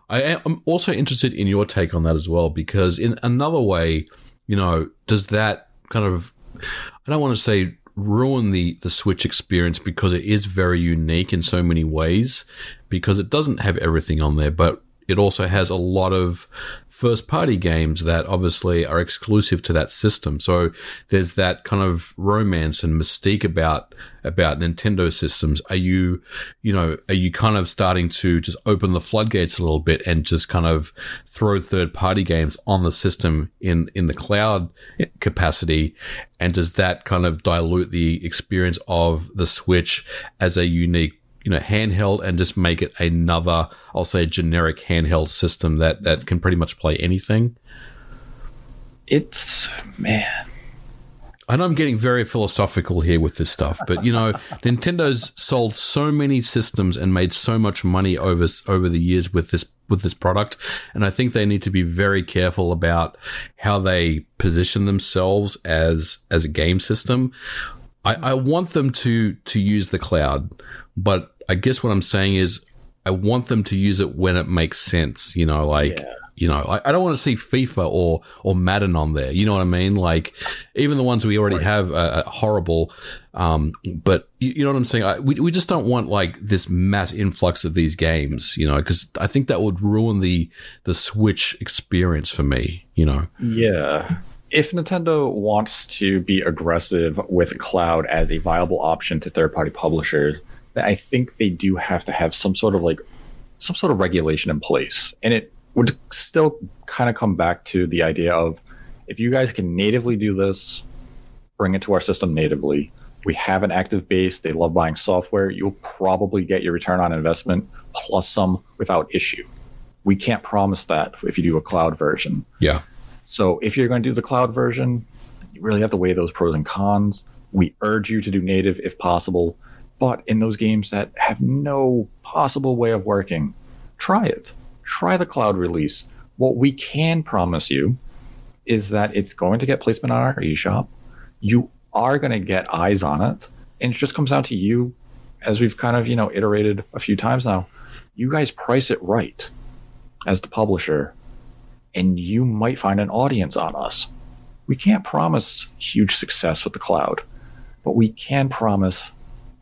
I am also interested in your take on that as well, because in another way, you know, does that kind of, I don't want to say ruin the the Switch experience because it is very unique in so many ways because it doesn't have everything on there, but it also has a lot of first party games that obviously are exclusive to that system. So there's that kind of romance and mystique about about Nintendo systems. Are you, you know, are you kind of starting to just open the floodgates a little bit and just kind of throw third party games on the system in in the cloud capacity? And does that kind of dilute the experience of the Switch as a unique you know handheld and just make it another i'll say generic handheld system that that can pretty much play anything It's, man. I know I'm getting very philosophical here with this stuff, but you know, *laughs* Nintendo's sold so many systems and made so much money over over the years with this with this product, and I think they need to be very careful about how they position themselves as as a game system. I, I want them to to use the cloud, but I guess what I'm saying is I want them to use it when it makes sense. You know, like Yeah. you know, I, I don't want to see FIFA or or Madden on there. You know what I mean? Like even the ones we already have are, are horrible. Um, but you, you know what I'm saying? I, we we just don't want like this mass influx of these games. You know, because I think that would ruin the the Switch experience for me. You know? Yeah. If Nintendo wants to be aggressive with cloud as a viable option to third party publishers, I think they do have to have some sort of like some sort of regulation in place. And it would still kind of come back to the idea of if you guys can natively do this, bring it to our system natively. We have an active base. They love buying software. You'll probably get your return on investment plus some without issue. We can't promise that if you do a cloud version. Yeah. So if you're going to do the cloud version, you really have to weigh those pros and cons. We urge you to do native if possible, but in those games that have no possible way of working, try it. Try the cloud release. What we can promise you is that it's going to get placement on our eShop. You are going to get eyes on it, and it just comes down to you, as we've kind of you know iterated a few times now. You guys price it right as the publisher and you might find an audience on us. We can't promise huge success with the cloud, but we can promise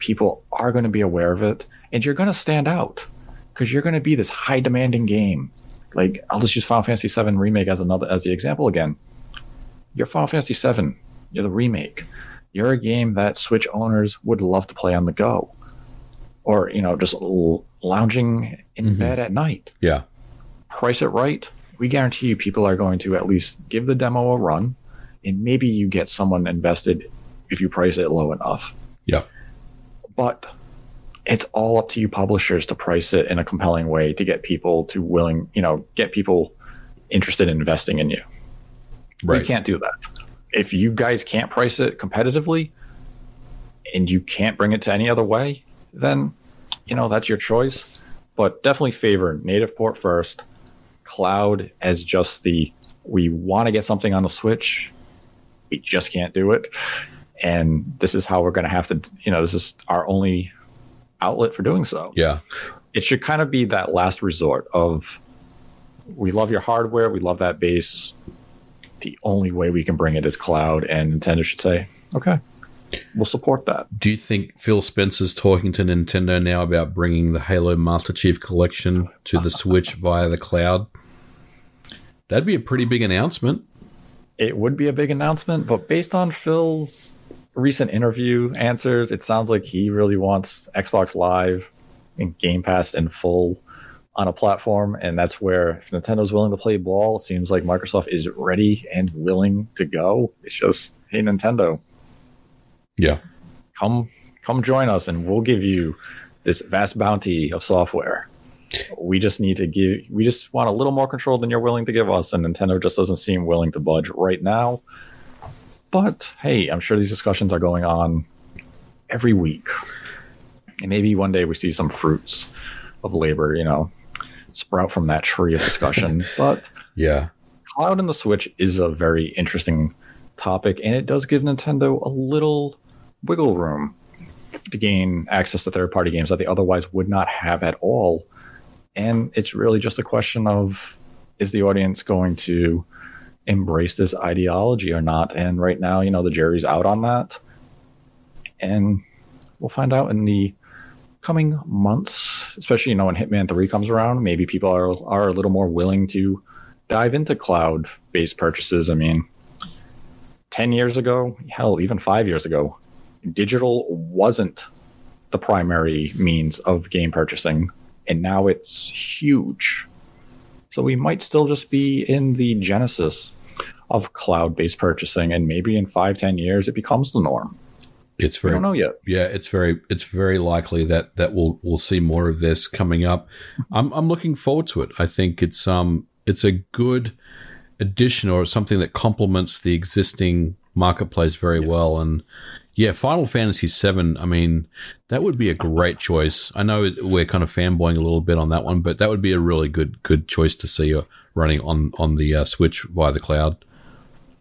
people are going to be aware of it and you're going to stand out because you're going to be this high demanding game. Like I'll just use Final Fantasy VII remake as another as the example again. You're Final Fantasy VII. You're the remake. You're a game that Switch owners would love to play on the go. or you know just l- lounging in Mhm. bed at night. Yeah. Price it right. We guarantee you people are going to at least give the demo a run, and maybe you get someone invested if you price it low enough. Yeah. But it's all up to you publishers to price it in a compelling way to get people to willing, you know, get people interested in investing in you. Right. We can't do that. If you guys can't price it competitively and you can't bring it to any other way, then you know that's your choice. But definitely favor native port first, cloud as just the we want to get something on the Switch, we just can't do it. And this is how we're going to have to, you know, this is our only outlet for doing so Yeah. it should kind of be that last resort of we love your hardware, we love that base. The only way we can bring it is cloud, and Nintendo should say, okay, we'll support that. Do you think Phil Spencer's talking to Nintendo now about bringing the Halo Master Chief collection to the Switch *laughs* via the cloud? That'd be a pretty big announcement. It would be a big announcement, but based on Phil's recent interview answers, it sounds like he really wants Xbox Live and Game Pass in full on a platform, and that's where if Nintendo's willing to play ball, it seems like Microsoft is ready and willing to go. It's just, hey, Nintendo, Yeah. come come join us and we'll give you this vast bounty of software we just need to give we just want a little more control than you're willing to give us and nintendo just doesn't seem willing to budge right now but hey i'm sure these discussions are going on every week and maybe one day we see some fruits of labor you know sprout from that tree of discussion *laughs* but Yeah. cloud and the Switch is a very interesting topic, and it does give Nintendo a little wiggle room to gain access to third party games that they otherwise would not have at all. And it's really just a question of is the audience going to embrace this ideology or not? And right now, you know, the jury's out on that. And we'll find out in the coming months, especially, you know, when Hitman 3 comes around. Maybe people are, are a little more willing to dive into cloud based purchases. I mean, 10 years ago, hell, even five years ago, digital wasn't the primary means of game purchasing, and now it's huge. So we might still just be in the genesis of cloud based purchasing, and maybe in five, 10 years, it becomes the norm. It's We very don't know yet. yeah, it's very it's very likely that that we'll we'll see more of this coming up. I'm I'm looking forward to it. I think it's um it's a good addition or something that complements the existing marketplace very Yes. well. And yeah, Final Fantasy VII. I mean, that would be a great choice. I know we're kind of fanboying a little bit on that one, but that would be a really good good choice to see uh, running on on the uh, Switch via the cloud.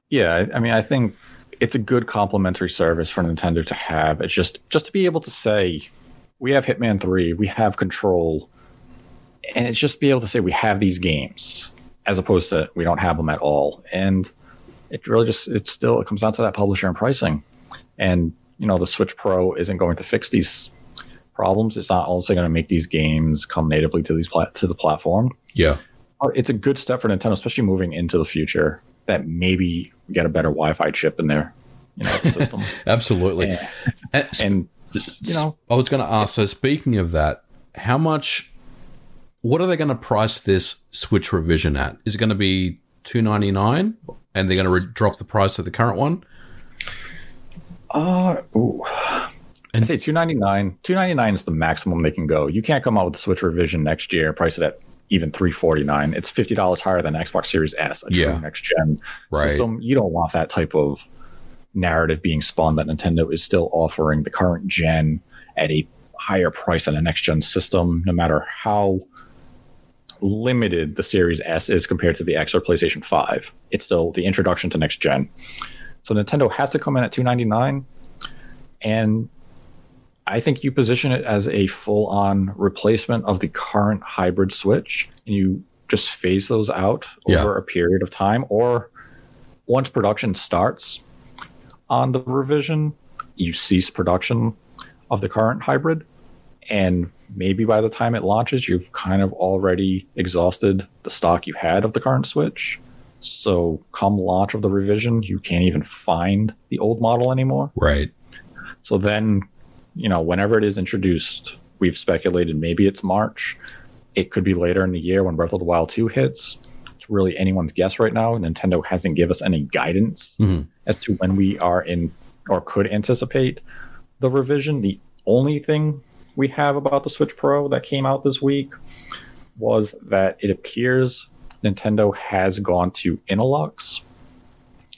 Yeah, I mean, I think it's a good complementary service for Nintendo to have. It's just just to be able to say, we have Hitman Three, we have Control, and it's just be able to say we have these games, as opposed to we don't have them at all. And it really just it still it comes down to that publisher and pricing. And you know, the Switch Pro isn't going to fix these problems. It's not also going to make these games come natively to these plat- to the platform Yeah, it's a good step for Nintendo, especially moving into the future. That maybe get a better Wi-Fi chip in their, you know, *laughs* system. absolutely. Yeah. And, and you know, I was going to ask. So, speaking of that, how much? What are they going to price this Switch revision at? Is it going to be two ninety nine, and they're going to re- drop the price of the current one? Uh, ooh. And- I'd say two ninety nine. Two ninety nine is the maximum they can go. You can't come out with the Switch revision next year, price it at even three forty nine. It's fifty dollars higher than Xbox Series S, a true Yeah. next gen Right. system. You don't want that type of narrative being spun that Nintendo is still offering the current gen at a higher price than a next gen system, no matter how limited the Series S is compared to the X or PlayStation 5. It's still the introduction to next gen. So Nintendo has to come in at 299 and I think you position it as a full on replacement of the current hybrid Switch and you just phase those out Yeah. over a period of time or once production starts on the revision, you cease production of the current hybrid and maybe by the time it launches you've kind of already exhausted the stock you had of the current switch so come launch of the revision you can't even find the old model anymore Right. so then you know whenever it is introduced we've speculated maybe it's March. It could be later in the year when Breath of the Wild 2 hits. It's really anyone's guess right now. Nintendo hasn't given us any guidance Mhm. as to when we are in or could anticipate the revision. The only thing we have about the Switch Pro that came out this week was that it appears Nintendo has gone to Innolux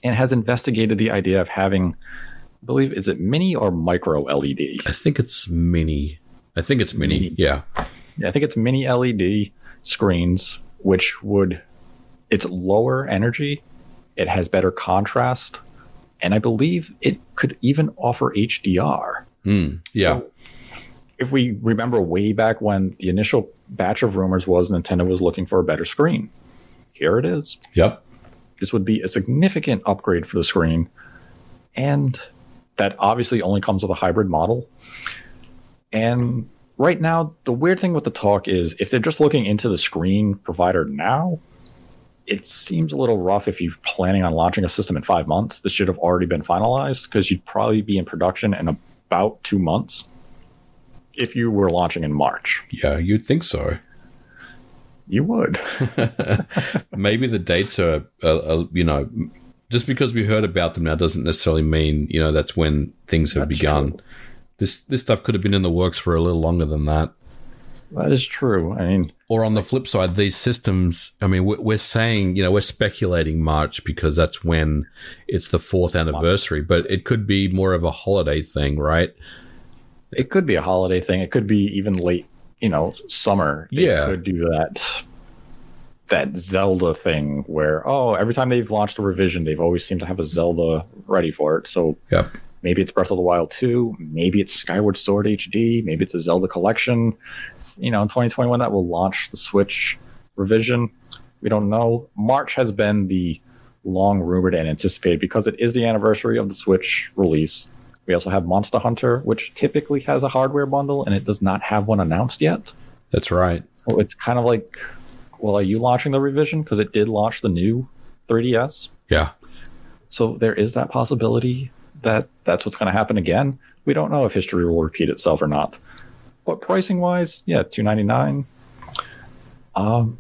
and has investigated the idea of having, I believe, is it mini or micro LED? I think it's mini. I think it's mini. Mini. Yeah. I think it's mini LED screens, which would it's lower energy, it has better contrast, and I believe it could even offer HDR. Mm, yeah. So, if we remember way back when the initial batch of rumors was Nintendo was looking for a better screen, here it is. yep. This would be a significant upgrade for the screen, and that obviously only comes with a hybrid model. And right now, the weird thing with the talk is if they're just looking into the screen provider now, it seems a little rough if you're planning on launching a system in five months. This should have already been finalized because you'd probably be in production in about two months if you were launching in March. Yeah, you'd think so. You would. *laughs* Maybe the dates are, uh, uh, you know, just because we heard about them now doesn't necessarily mean you know that's when things have That's begun. true. This this stuff could have been in the works for a little longer than that. that is true. I mean, Or on the flip side, these systems. I mean, we're, we're saying you know we're speculating March because that's when it's the fourth anniversary, but it could be more of a holiday thing, right? it could be a holiday thing. It could be even late, you know, summer. They Yeah. could do that that Zelda thing where oh, every time they've launched a revision, they've always seemed to have a Zelda ready for it. So Yep. maybe it's Breath of the Wild 2, maybe it's Skyward Sword HD, maybe it's a Zelda collection. You know, in 2021 that will launch the Switch revision. We don't know. March has been the long rumored and anticipated because it is the anniversary of the Switch release. We also have Monster Hunter, which typically has a hardware bundle, and it does not have one announced yet. That's right. So it's kind of like, well, are you launching the revision? Because it did launch the new 3DS. Yeah. So there is that possibility that that's what's going to happen again. We don't know if history will repeat itself or not. But pricing wise, yeah, two ninety nine. Um,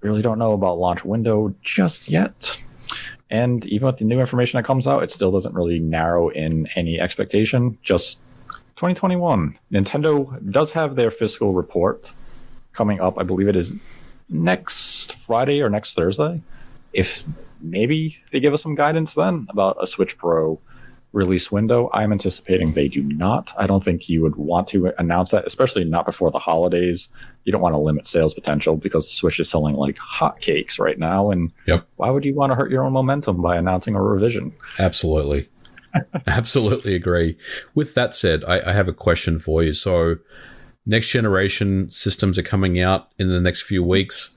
really don't know about launch window just yet. And even with the new information that comes out, it still doesn't really narrow in any expectation. Just 2021. Nintendo does have their fiscal report coming up. I believe it is next Friday or next Thursday. If maybe they give us some guidance then about a Switch Pro release window. I'm anticipating they do not. I don't think you would want to announce that, especially not before the holidays. You don't want to limit sales potential because the Switch is selling like hotcakes right now. And Yep. why would you want to hurt your own momentum by announcing a revision? Absolutely. *laughs* Absolutely agree. With that said, I, I have a question for you. So, next generation systems are coming out in the next few weeks.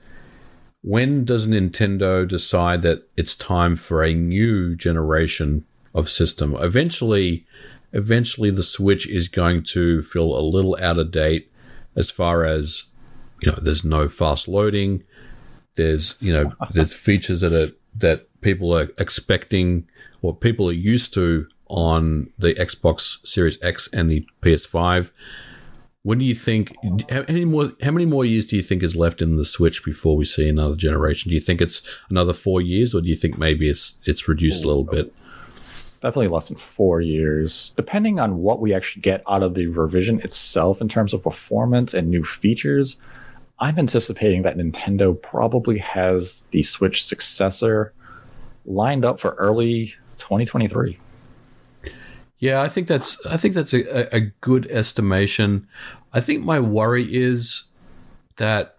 When does Nintendo decide that it's time for a new generation of system? Eventually, eventually the Switch is going to feel a little out of date as far as you know. There's no fast loading. There's you know *laughs* there's features that are that people are expecting or people are used to on the Xbox Series X and the PS5. When do you think? How many more? How many more years do you think is left in the Switch before we see another generation? Do you think it's another four years, or do you think maybe it's it's reduced a little bit? Definitely less than four years, depending on what we actually get out of the revision itself in terms of performance and new features. I'm anticipating that Nintendo probably has the Switch successor lined up for early 2023. Yeah, I think that's I think that's a, a good estimation. I think my worry is that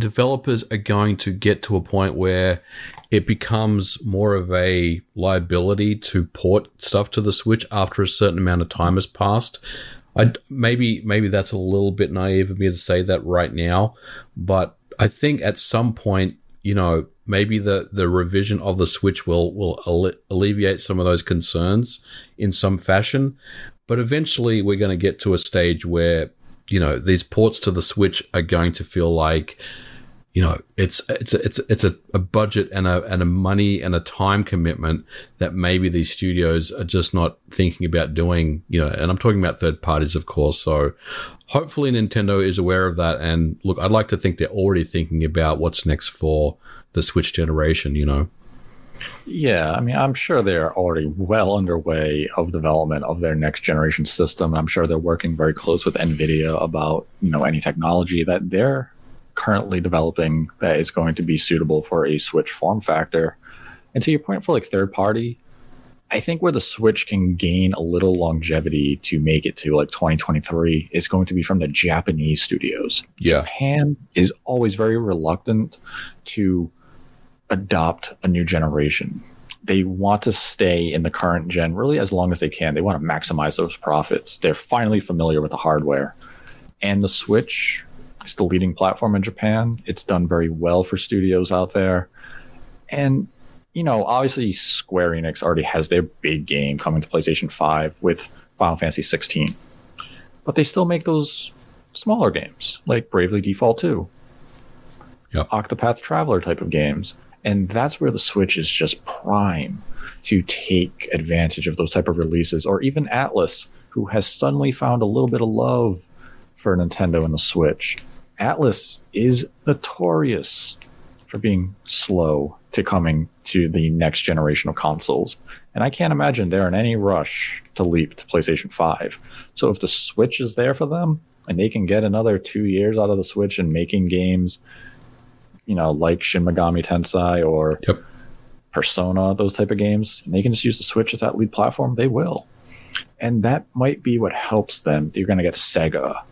developers are going to get to a point where it becomes more of a liability to port stuff to the Switch after a certain amount of time has passed. I maybe maybe that's a little bit naive of me to say that right now, but I think at some point, you know, maybe the the revision of the Switch will will alle- alleviate some of those concerns in some fashion. But eventually, we're going to get to a stage where you know these ports to the Switch are going to feel like you know, it's it's it's it's a, a budget and a and a money and a time commitment that maybe these studios are just not thinking about doing. You know, and I'm talking about third parties, of course. So hopefully Nintendo is aware of that. And look, I'd like to think they're already thinking about what's next for the Switch generation. You know. Yeah, I mean, I'm sure they're already well underway of development of their next generation system. I'm sure they're working very close with Nvidia about you know any technology that they're currently developing that is going to be suitable for a Switch form factor. And to your point, for like third party, I think where the Switch can gain a little longevity to make it to like 2023 is going to be from the Japanese studios. Yeah. Japan is always very reluctant to adopt a new generation. They want to stay in the current gen really as long as they can. They want to maximize those profits. They're finally familiar with the hardware. And the Switch is the leading platform in Japan. It's done very well for studios out there. And, you know, obviously Square Enix already has their big game coming to PlayStation 5 with Final Fantasy 16. But they still make those smaller games like Bravely Default 2, Yep. Octopath Traveler type of games. And that's where the Switch is just prime to take advantage of those type of releases, or even Atlus, who has suddenly found a little bit of love for Nintendo and the Switch. Atlus is notorious for being slow to coming to the next generation of consoles. And I can't imagine they're in any rush to leap to PlayStation 5. So if the Switch is there for them and they can get another two years out of the Switch and making games, you know, like Shin Megami Tensei or Yep. Persona, those type of games, and they can just use the Switch as that lead platform, they will. And that might be what helps them. You're going to get Sega,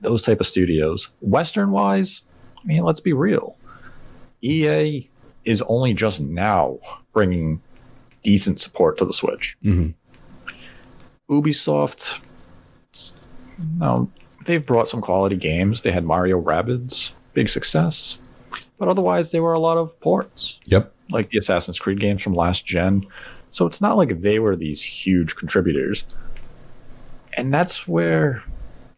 those type of studios. Western wise, I mean, let's be real. EA is only just now bringing decent support to the Switch. Mhm. Ubisoft, no, they've brought some quality games. They had Mario Rabbids, big success. But otherwise, they were a lot of ports Yep. like the Assassin's Creed games from last gen. So it's not like they were these huge contributors. And that's where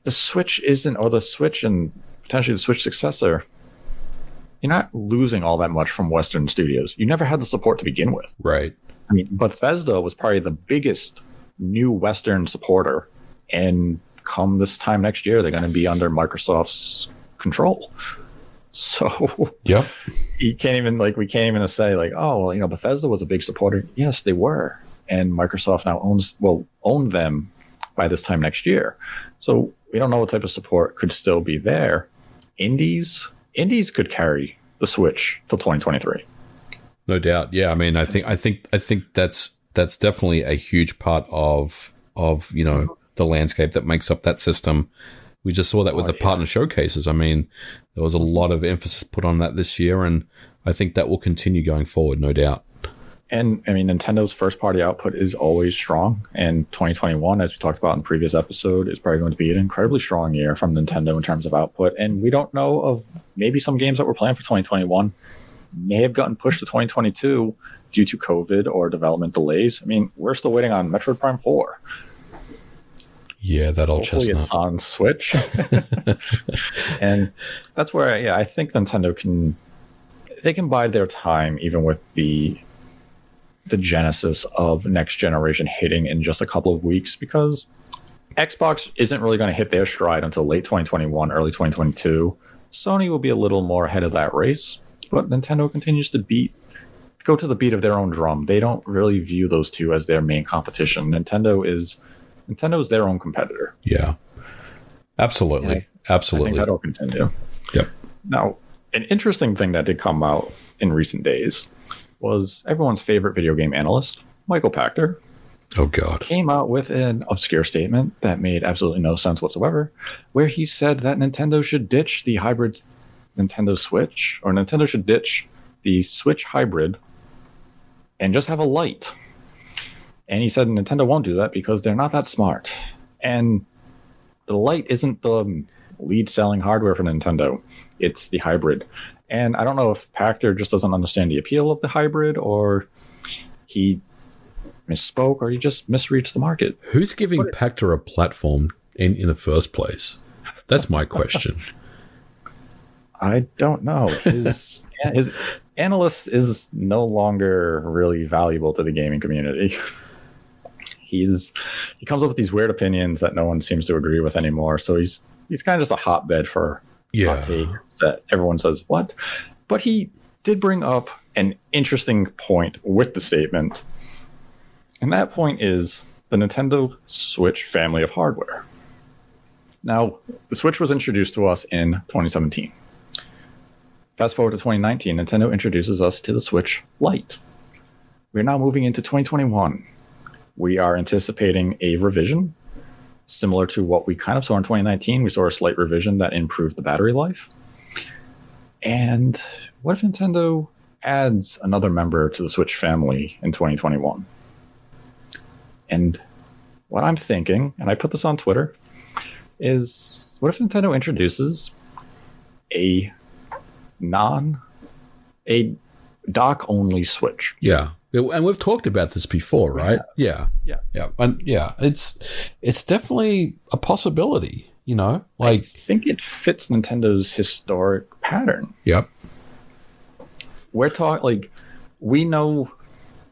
the Switch isn't, or the Switch and potentially the Switch successor, you're not losing all that much from Western studios. You never had the support to begin with. Right. I mean, Bethesda was probably the biggest new Western supporter. And come this time next year, they're going to be under Microsoft's control. So yeah, you can't even like we can't even say like oh well you know Bethesda was a big supporter yes they were and Microsoft now owns well own them by this time next year so we don't know what type of support could still be there indies indies could carry the switch till 2023 No doubt. Yeah, I mean, I think, I think, I think that's that's definitely a huge part of of you know the landscape that makes up that system. We just saw that with Oh, the partner showcases. I mean, there was a lot of emphasis put on that this year, and I think that will continue going forward, no doubt. And I mean Nintendo's first party output is always strong and 2021 as we talked about in the previous episode is probably going to be an incredibly strong year from Nintendo in terms of output and we don't know of maybe some games that were planned for 2021 may have gotten pushed to 2022 due to COVID or development delays. I mean, we're still waiting on Metroid Prime 4. Yeah, that old Hopefully chestnut. it's on Switch. *laughs* and that's where, yeah, I think Nintendo can, they can bide their time even with the, the genesis of next generation hitting in just a couple of weeks because Xbox isn't really going to hit their stride until late 2021, early 2022. Sony will be a little more ahead of that race, but Nintendo continues to beat go to the beat of their own drum. They don't really view those two as their main competition. Nintendo is Nintendo is their own competitor. Yeah, absolutely, Yeah. Absolutely. that'll continue. Yep. Now, an interesting thing that did come out in recent days was everyone's favorite video game analyst, Michael Pachter, Oh God. came out with an obscure statement that made absolutely no sense whatsoever, where he said that Nintendo should ditch the hybrid Nintendo Switch, or Nintendo should ditch the Switch hybrid and just have a light. And he said Nintendo won't do that because they're not that smart. And the light isn't the lead selling hardware for Nintendo, it's the hybrid. And I don't know if Pachter just doesn't understand the appeal of the hybrid or he misspoke or he just misreached the market. Who's giving Pachter a platform in in the first place? That's my *laughs* question. I don't know. His *laughs* his analyst is no longer really valuable to the gaming community. *laughs* he's he comes up with these weird opinions that no one seems to agree with anymore. So he's he's kind of just a hotbed for Yeah. that everyone says what. But he did bring up an interesting point with the statement, and that point is the Nintendo Switch family of hardware. Now, the Switch was introduced to us in 2017. Fast forward to 2019, Nintendo introduces us to the Switch Lite. We're now moving into 2021. We are anticipating a revision similar to what we kind of saw in 2019. We saw a slight revision that improved the battery life. And what if Nintendo adds another member to the Switch family in 2021? And what I'm thinking, and I put this on Twitter, is what if Nintendo introduces a non a dock only Switch? Yeah. And we've talked about this before, right? Yeah. Yeah. Yeah. And yeah, it's it's definitely a possibility, you know? like I think it fits Nintendo's historic pattern. Yep. We're talking like we know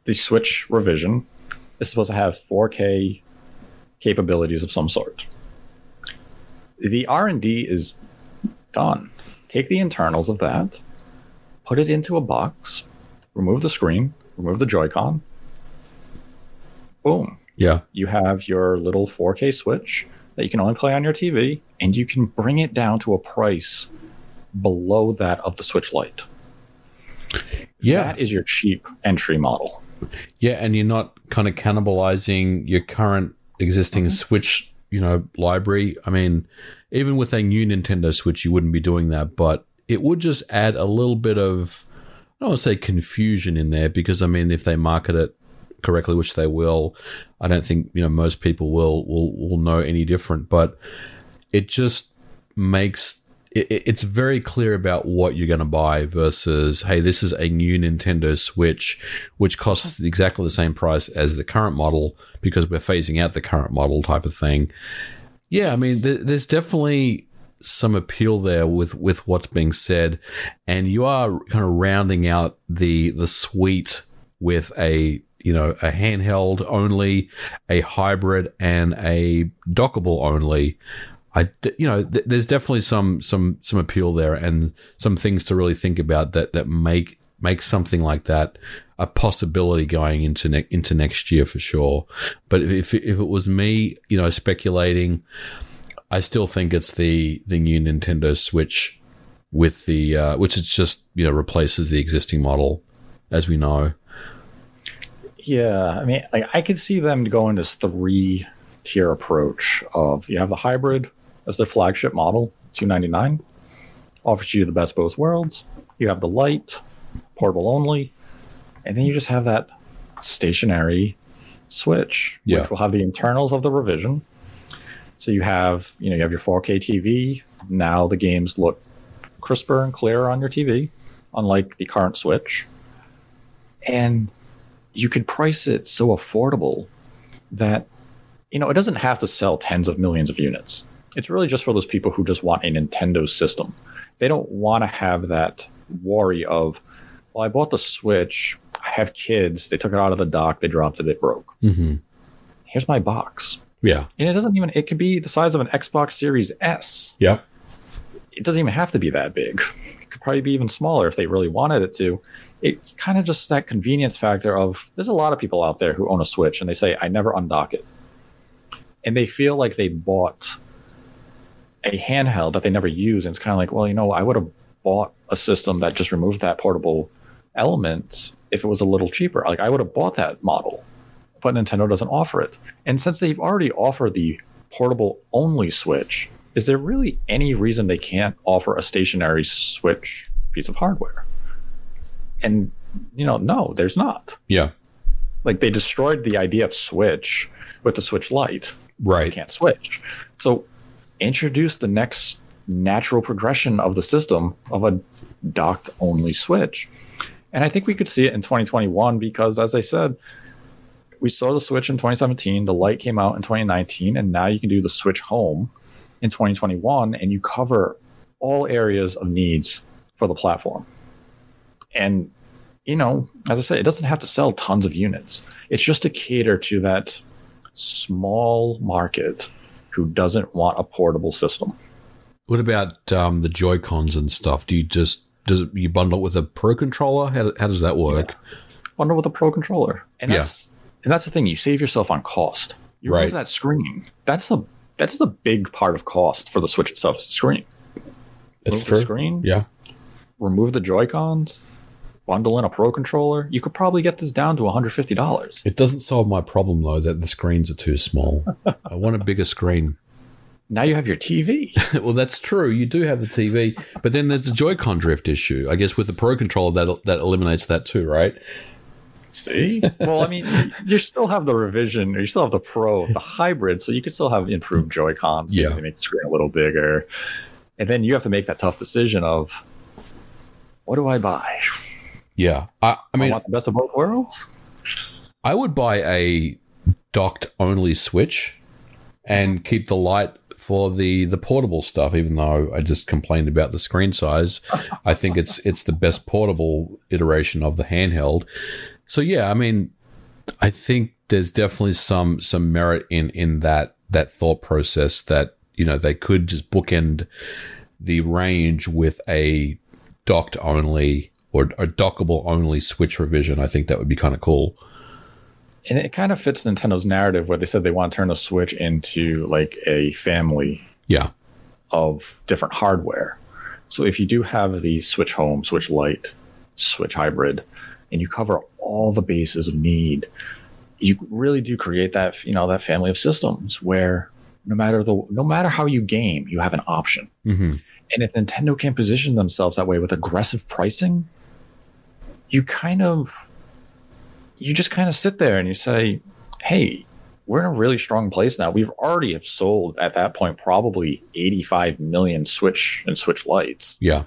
the Switch revision is supposed to have 4K capabilities of some sort. The R&D is done. Take the internals of that, put it into a box, remove the screen, remove the Joy-Con. Boom. Yeah. You have your little 4K Switch that you can only play on your TV, and you can bring it down to a price below that of the Switch Lite. Yeah. That is your cheap entry model. Yeah, and you're not kind of cannibalizing your current existing mm-hmm. Switch, you know, library. I mean, even with a new Nintendo Switch, you wouldn't be doing that, but it would just add a little bit of, I don't want to say confusion in there because I mean, if they market it correctly, which they will, I don't think you know most people will will will know any different. But it just makes it, it- it's very clear about what you're going to buy versus hey this is a new nintendo switch which costs exactly the same price as the current model because we're phasing out the current model type of thing yeah i mean th- there's definitely some appeal there with with what's being said and you are kind of rounding out the the suite with a you know a handheld only a hybrid and a dockable only I you know, th- there's definitely some some some appeal there, and some things to really think about that that make make something like that a possibility going into ne- into next year for sure. But if if it was me, you know, speculating, I still think it's the the new Nintendo Switch with the uh, which it's just you know replaces the existing model, as we know. Yeah, I mean, like, I could see them going this three tier approach of you have the hybrid as their flagship model, two ninety nine, offers you the best both worlds. You have the Lite, portable only, and then you just have that stationary switch, Yeah. which will have the internals of the revision. So you have, you know, you have your 4K TV. Now the games look crisper and clearer on your TV, unlike the current Switch. And you could price it so affordable that you know it doesn't have to sell tens of millions of units. It's really just for those people who just want a Nintendo system. They don't want to have that worry of, well, I bought the Switch. I have kids. They took it out of the dock. They dropped it. It broke. Mm-hmm. Here's my box. Yeah. And it doesn't even. It could be the size of an Xbox Series S. Yeah. It doesn't even have to be that big. It could probably be even smaller if they really wanted it to. It's kind of just that convenience factor of there's a lot of people out there who own a Switch and they say I never undock it, and they feel like they bought a handheld that they never use, and it's kind of like, well, you know, I would have bought a system that just removed that portable element if it was a little cheaper. Like I would have bought that model, but Nintendo doesn't offer it. And since they've already offered the portable only Switch, is there really any reason they can't offer a stationary Switch piece of hardware? And you know, no, there's not. Yeah. Like they destroyed the idea of Switch with the Switch Lite. Right. You can't switch. So introduce the next natural progression of the system of a docked only Switch. And I think we could see it in 2021 because, as I said, we saw the Switch in 2017, the Lite came out in 2019, and now you can do the Switch Home in 2021, and you cover all areas of needs for the platform. And, you know, as I said, it doesn't have to sell tons of units. It's just to cater to that small market who doesn't want a portable system. What about um, the Joy Cons and stuff? Do you just does it, you bundle it with a Pro controller? How, how does that work? Wonder with a pro controller. And Yeah. that's and that's the thing, you save yourself on cost. You Right. remove that screen. That's a that's a big part of cost for the Switch itself, is the screen. That's remove true. the screen, Yeah. remove the Joy Cons, bundle in a pro controller. You could probably get this down to $150. It doesn't solve my problem though that the screens are too small. I want a bigger screen. Now you have your TV. *laughs* well, that's true. You do have the TV, but then there's the Joy-Con drift issue. I guess with the Pro controller, that that eliminates that too, right? See? *laughs* Well, I mean, you still have the revision, or you still have the Pro, the hybrid, so you could still have improved Joy Cons. Yeah. Maybe make the screen a little bigger. And then you have to make that tough decision of what do I buy? Yeah. I, I I mean, want the best of both worlds? I would buy a docked only Switch and keep the Lite for the the portable stuff. Even though I just complained about the screen size, I think it's it's the best portable iteration of the handheld. So yeah, I mean, I think there's definitely some some merit in in that that thought process that you know they could just bookend the range with a docked only or a dockable only Switch revision. I think that would be kind of cool. And it kind of fits Nintendo's narrative where they said they want to turn the Switch into like a family Yeah. of different hardware. So if you do have the Switch Home, Switch Lite, Switch Hybrid, and you cover all the bases of need, you really do create that you know that family of systems where no matter the no matter how you game, you have an option. hmm And if Nintendo can position themselves that way with aggressive pricing, you kind of you just kind of sit there and you say, "Hey, we're in a really strong place now. We've already have sold at that point probably 85 million Switch and Switch Lites. Yeah.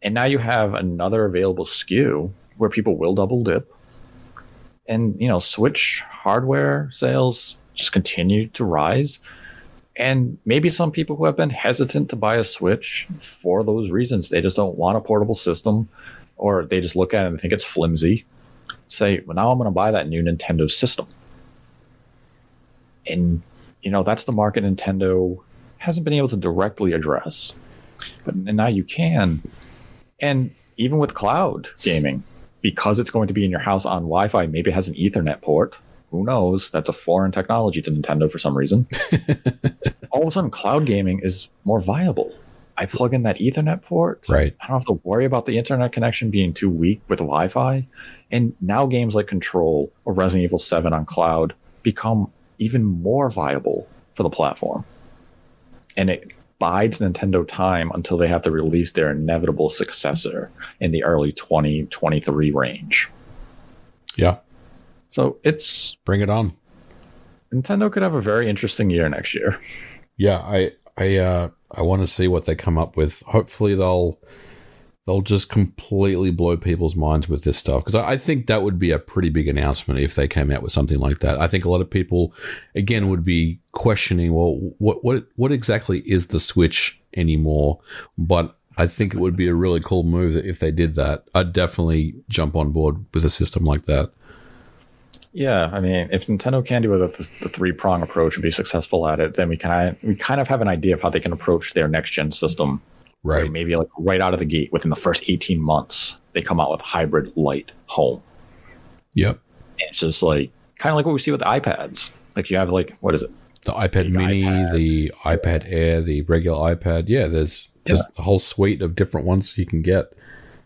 And now you have another available SKU where people will double dip. And, you know, Switch hardware sales just continue to rise. And maybe some people who have been hesitant to buy a Switch for those reasons, they just don't want a portable system or they just look at it and think it's flimsy, say, well, now I'm going to buy that new Nintendo system. And, you know, that's the market Nintendo hasn't been able to directly address. But now you can. And even with cloud gaming, because it's going to be in your house on Wi Fi, maybe it has an Ethernet port. Who knows? That's a foreign technology to Nintendo for some reason. *laughs* All of a sudden, cloud gaming is more viable. I plug in that Ethernet port. Right. I don't have to worry about the internet connection being too weak with Wi Fi. And now games like Control or Resident Evil 7 on cloud become even more viable for the platform. And it bides Nintendo time until they have to release their inevitable successor in the early 2023 range. Yeah. So it's Bring it on. Nintendo could have a very interesting year next year. Yeah. I, I, uh, I want to see what they come up with. Hopefully they'll, they'll just completely blow people's minds with this stuff. Cause I, I think that would be a pretty big announcement if they came out with something like that. I think a lot of people, again, would be questioning, well, what, what, what exactly is the Switch anymore? But I think it would be a really cool move if they did that. I'd definitely jump on board with a system like that. Yeah, I mean, if Nintendo can do the, the three prong approach and be successful at it, then we kind of we kind of have an idea of how they can approach their next gen system. Right. Maybe like right out of the gate, within the first eighteen months, they come out with hybrid Lite home. Yep. And it's just like kind of like what we see with the iPads. Like you have like what is it? the iPad Big Mini, iPad. the iPad Air, the regular iPad. Yeah, there's there's a whole suite of different ones you can get.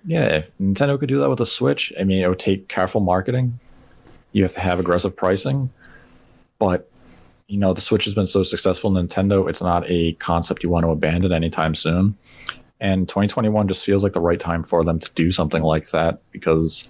Yeah, if Nintendo could do that with the Switch, I mean, it would take careful marketing. You have to have aggressive pricing, but you know the Switch has been so successful. Nintendo, it's not a concept you want to abandon anytime soon. And 2021 just feels like the right time for them to do something like that because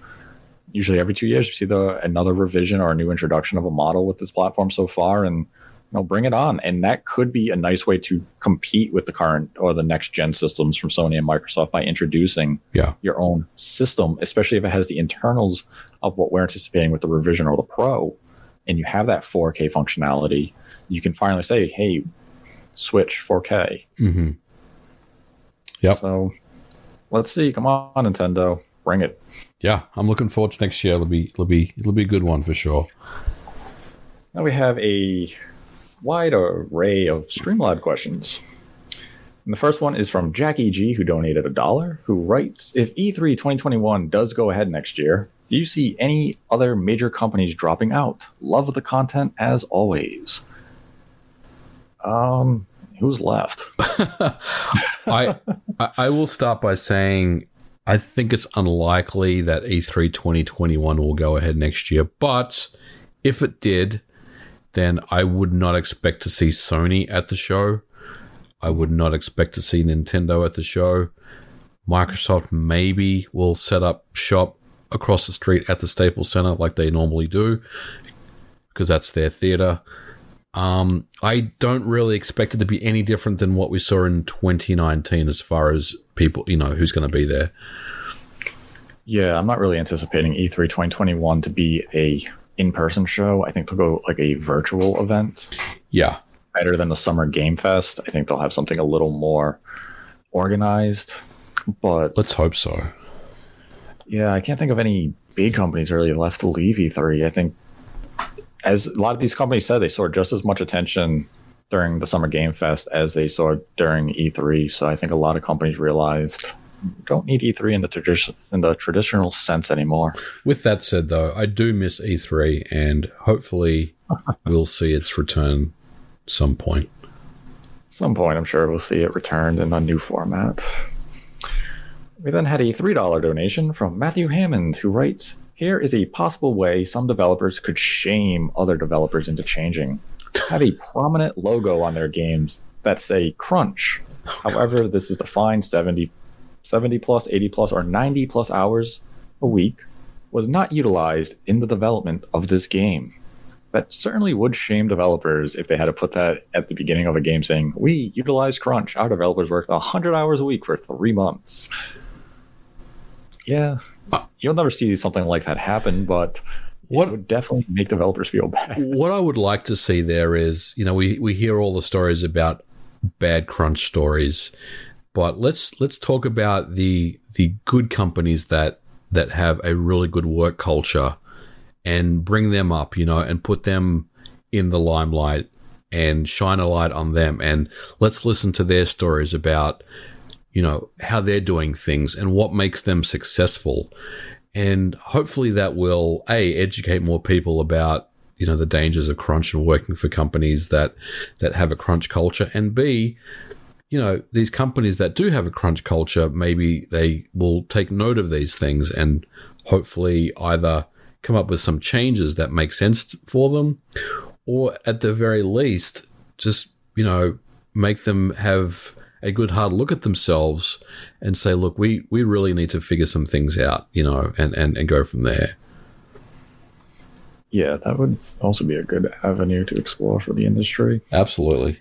usually every two years you see the another revision or a new introduction of a model with this platform so far, and you know bring it on. And that could be a nice way to compete with the current or the next gen systems from Sony and Microsoft by introducing Yeah. your own system, especially if it has the internals of what we're anticipating with the revision or the Pro, and you have that 4K functionality, you can finally say, "Hey, switch 4K." hmm Yep. So let's see. Come on, Nintendo, bring it. Yeah, I'm looking forward to next year. It'll be it'll be it'll be a good one for sure. Now we have a wide array of Streamlab questions. And the first one is from Jackie G, who donated a dollar, who writes If E E3 2021 does go ahead next year, do you see any other major companies dropping out? Love the content as always. Um, who's left? *laughs* I, I will start by saying I think it's unlikely that E E3 2021 will go ahead next year, but if it did, then I would not expect to see Sony at the show. I would not expect to see Nintendo at the show. Microsoft maybe will set up shop across the street at the Staples Center like they normally do because that's their theater. Um, I don't really expect it to be any different than what we saw in 2019 as far as people, you know, who's going to be there. Yeah, I'm not really anticipating E E3 2021 to be a in-person show. I think they'll go like a virtual event. Yeah. Better than the Summer Game Fest. I think they'll have something a little more organized. But Let's hope so. Yeah, I can't think of any big companies really left to leave E3. I think as a lot of these companies said, they saw just as much attention during the Summer Game Fest as they saw during E3. So I think a lot of companies realized don't need E3 in the tradition in the traditional sense anymore. With that said, though, I do miss E3 and hopefully *laughs* we'll see its return some point. Some point, I'm sure we'll see it returned in a new format. We then had a $3 donation from Matthew Hammond, who writes Here is a possible way some developers could shame other developers into changing. Have a prominent logo on their games that say crunch. However, this is defined 70, 70 plus, 80 plus, or 90 plus hours a week was not utilized in the development of this game that certainly would shame developers if they had to put that at the beginning of a game saying, We utilize crunch. Our developers worked 100 hours a week for three months. Yeah. Uh, You'll never see something like that happen, but What- it would definitely make developers feel bad. *laughs* what I would like to see there is, you know, we, we hear all the stories about bad crunch stories, but let's let's talk about the the good companies that that have a really good work culture and bring them up, you know, and put them in the limelight and shine a light on them and let's listen to their stories about you know how they're doing things and what makes them successful. And hopefully that will a educate more people about you know the dangers of crunch and working for companies that that have a crunch culture. And b you know these companies that do have a crunch culture maybe they will take note of these things and hopefully either come up with some changes that make sense for them or at the very least just you know make them have a good hard look at themselves and say look we we really need to figure some things out you know and and, and go from there Yeah, that would also be a good avenue to explore for the industry. absolutely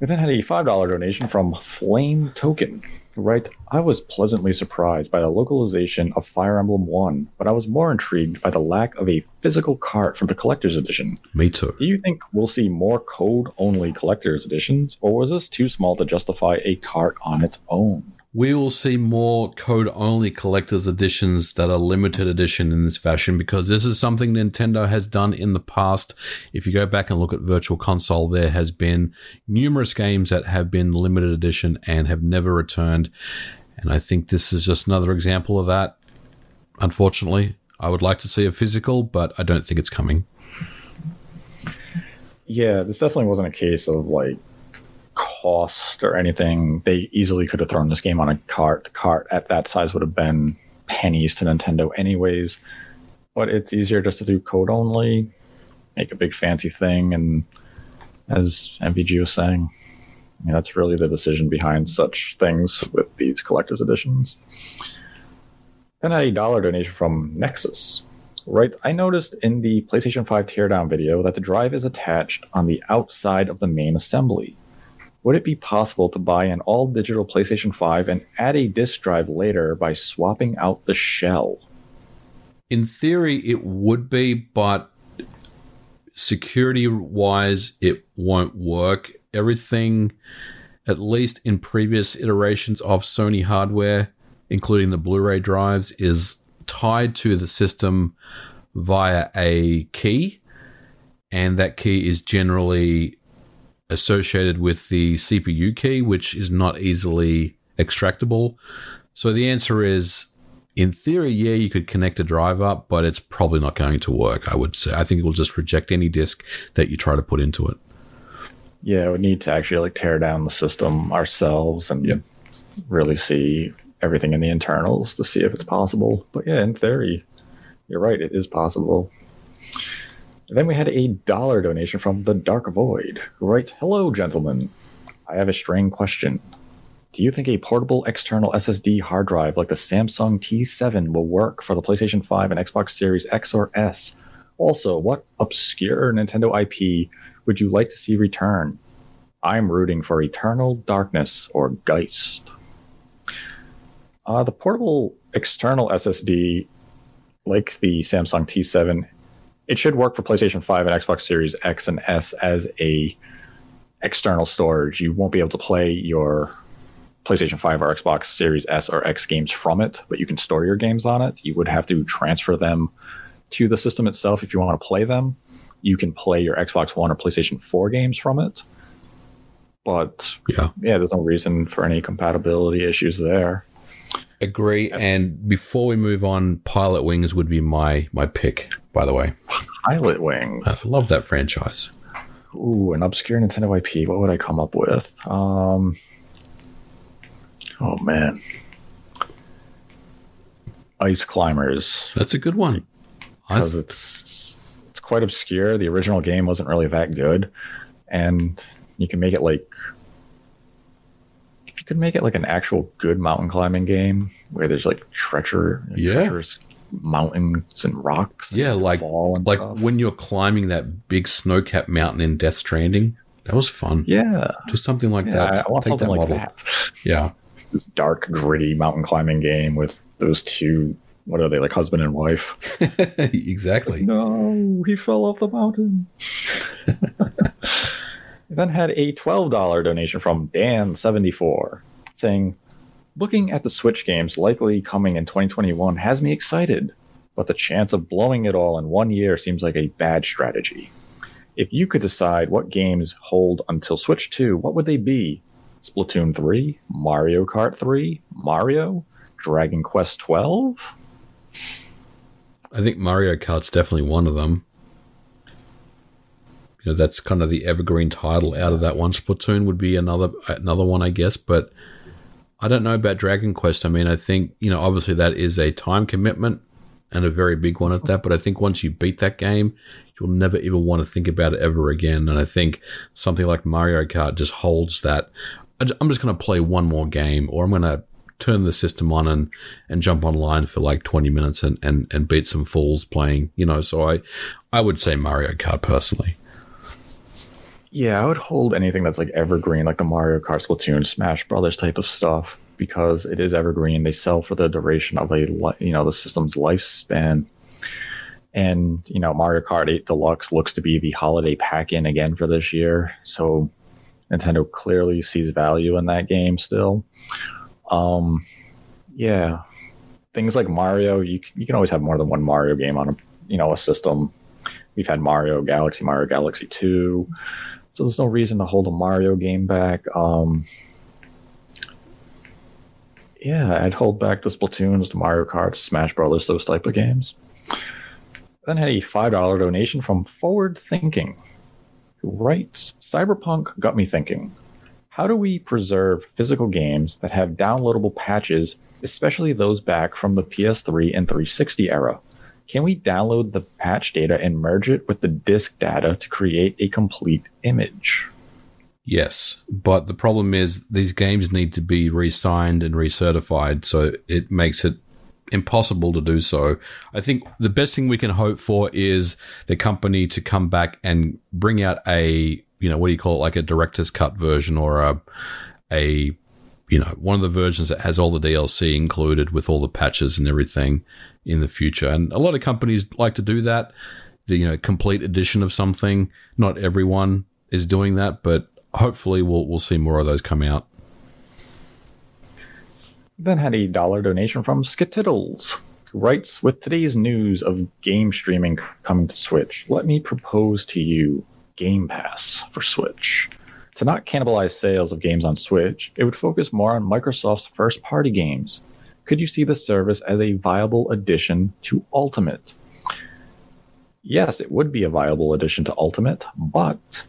We then had a $5 donation from Flame Token, who write, I was pleasantly surprised by the localization of Fire Emblem 1, but I was more intrigued by the lack of a physical cart for the collector's edition. me too Do you think we'll see more code only collector's editions, or was this too small to justify a cart on its own? We will see more code only collector's editions that are limited edition in this fashion because this is something Nintendo has done in the past. If you go back and look at Virtual Console, there has been numerous games that have been limited edition and have never returned. And I think this is just another example of that. Unfortunately, I would like to see a physical, but I don't think it's coming. Yeah, this definitely wasn't a case of like cost or anything. They easily could have thrown this game on a cart. The cart at that size would have been pennies to Nintendo, anyways. But it's easier just to do code only, make a big fancy thing, and as MVG was saying, I mean, that's really the decision behind such things with these collector's editions. Then a dollar donation from Nexus. Right, I noticed in the PlayStation 5 teardown video that the drive is attached on the outside of the main assembly. Would it be possible to buy an all digital PlayStation 5 and add a disk drive later by swapping out the shell? In theory, it would be, but security wise, it won't work. Everything, at least in previous iterations of Sony hardware, including the Blu ray drives, is tied to the system via a key. And that key is generally associated with the CPU key, which is not easily extractable. So the answer is in theory, yeah, you could connect a drive up, but it's probably not going to work. I would say. I think it will just reject any disk that you try to put into it. Yeah, we need to actually like tear down the system ourselves and Yep. really see everything in the internals to see if it's possible. But yeah, in theory, you're right, it is possible. Then we had a dollar donation from the Dark Void, who writes, Hello, gentlemen. I have a strange question. Do you think a portable external SSD hard drive like the Samsung T7 will work for the PlayStation 5 and Xbox Series X or S? Also, what obscure Nintendo IP would you like to see return? I'm rooting for Eternal Darkness or Geist. Uh, the portable external SSD, like the Samsung T7, it should work for PlayStation 5 and Xbox Series X and S as a external storage. You won't be able to play your PlayStation 5 or Xbox Series S or X games from it, but you can store your games on it. You would have to transfer them to the system itself if you want to play them. You can play your Xbox One or PlayStation 4 games from it. But Yeah, yeah, there's no reason for any compatibility issues there. Agree. And before we move on, Pilotwings would be my my pick. By the way, Pilotwings. I love that franchise. Ooh, an obscure Nintendo IP. What would I come up with? Um, oh man, Ice Climbers. That's a good one. Because it's it's quite obscure. The original game wasn't really that good, and you can make it like could make it like an actual good mountain climbing game where there's like treacher, Yeah. treacherous mountains and rocks, and Yeah, like- like stuff. when you're climbing that big snow-capped mountain in Death Stranding. That was fun. yeah, Just something like yeah, that. I want Take something that like model. that. *laughs* Yeah. This dark, gritty mountain climbing game with those two. What are they like, husband and wife? *laughs* exactly. No, he fell off the mountain. *laughs* We then had a $12 donation from Dan74 saying, Looking at the Switch games likely coming in 2021 has me excited, but the chance of blowing it all in one year seems like a bad strategy. If you could decide what games hold until Switch 2, what would they be? Splatoon 3, Mario Kart 3, Mario, Dragon Quest 12? I think Mario Kart's definitely one of them. You know, that's kind of the evergreen title out of that one. Splatoon would be another another one, I guess, but I don't know about Dragon Quest. I mean, I think, you know, obviously that is a time commitment and a very big one at that, but I think once you beat that game, you'll never even want to think about it ever again. And I think something like Mario Kart just holds that I'm just going to play one more game or I'm going to turn the system on and, and jump online for like 20 minutes and, and, and beat some fools playing, you know. So I, I would say Mario Kart personally. Yeah, I would hold anything that's like evergreen, like the Mario Kart, Splatoon, Smash Brothers type of stuff, because it is evergreen. They sell for the duration of a you know the system's lifespan. And you know, Mario Kart 8 Deluxe looks to be the holiday pack-in again for this year, so Nintendo clearly sees value in that game still. Um, yeah, things like Mario, you you can always have more than one Mario game on a you know a system. We've had Mario Galaxy, Mario Galaxy 2. So there's no reason to hold a Mario game back. Um, yeah, I'd hold back the Splatoons, the Mario Kart, Smash Brothers, those type of games. Then had a five dollar donation from Forward Thinking, who writes, "Cyberpunk got me thinking. How do we preserve physical games that have downloadable patches, especially those back from the PS3 and 360 era? Can we download the patch data and merge it with the disk data to create a complete image?" Yes, but the problem is these games need to be re-signed and recertified, so it makes it impossible to do so. I think the best thing we can hope for is the company to come back and bring out a, you know, what do you call it, like a director's cut version or a, a, you know, one of the versions that has all the DLC included with all the patches and everything in the future. And a lot of companies like to do that. The you know complete edition of something. Not everyone is doing that, but hopefully we'll we'll see more of those come out. Then had a dollar donation from Skitiddles, who writes With today's news of game streaming coming to Switch, let me propose to you Game Pass for Switch. To not cannibalize sales of games on Switch, it would focus more on Microsoft's first party games. Could you see the service as a viable addition to Ultimate? Yes, it would be a viable addition to Ultimate, but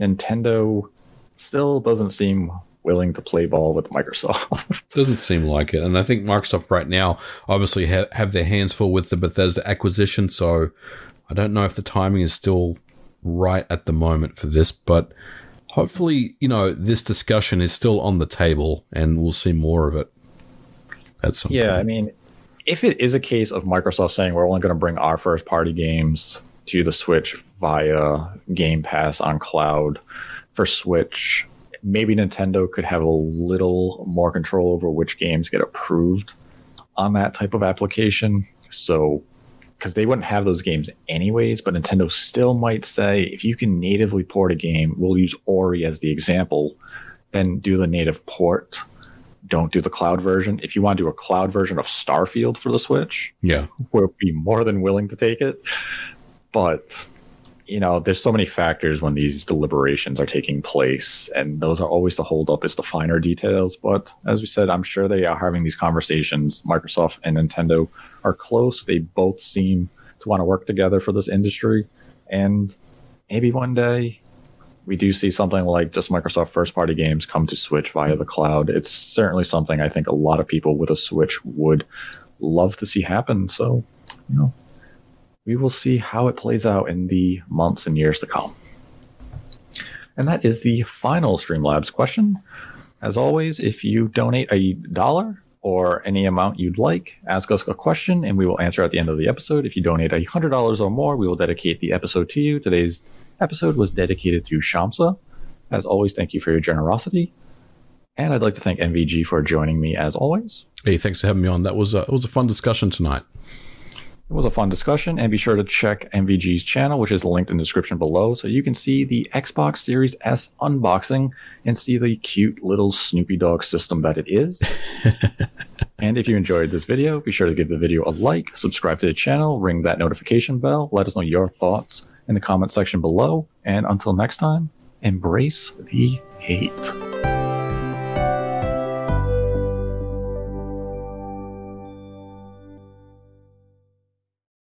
Nintendo still doesn't seem willing to play ball with Microsoft. *laughs* Doesn't seem like it. And I think Microsoft right now obviously ha- have their hands full with the Bethesda acquisition. So I don't know if the timing is still right at the moment for this, but hopefully, you know, this discussion is still on the table and we'll see more of it at some yeah, point. I mean, if it is a case of Microsoft saying we're only going to bring our first party games to the Switch via Game Pass on cloud for Switch, maybe Nintendo could have a little more control over which games get approved on that type of application. So, because they wouldn't have those games anyways, but Nintendo still might say if you can natively port a game, we'll use Ori as the example, then do the native port. Don't do the cloud version. If you want to do a cloud version of Starfield for the Switch, Yeah. we'll be more than willing to take it. But you know, there's so many factors when these deliberations are taking place, and those are always the holdup is the finer details. But as we said, I'm sure they are having these conversations. Microsoft and Nintendo are close. They both seem to want to work together for this industry, and maybe one day we do see something like just Microsoft first party games come to Switch via the cloud. It's certainly something I think a lot of people with a Switch would love to see happen. So, you know, we will see how it plays out in the months and years to come. And that is the final Streamlabs question. As always, if you donate a dollar or any amount you'd like, ask us a question and we will answer at the end of the episode. If you donate a hundred dollars or more, we will dedicate the episode to you. Today's episode was dedicated to Shamsa. As always, thank you for your generosity. And I'd like to thank MVG for joining me as always. Hey, thanks for having me on. That was a, it was a fun discussion tonight. It was a fun discussion, and be sure to check MVG's channel, which is linked in the description below, so you can see the Xbox Series S unboxing and see the cute little Snoopy Dog system that it is. *laughs* and if you enjoyed this video, be sure to give the video a like, subscribe to the channel, ring that notification bell, let us know your thoughts in the comment section below, and until next time, embrace the hate.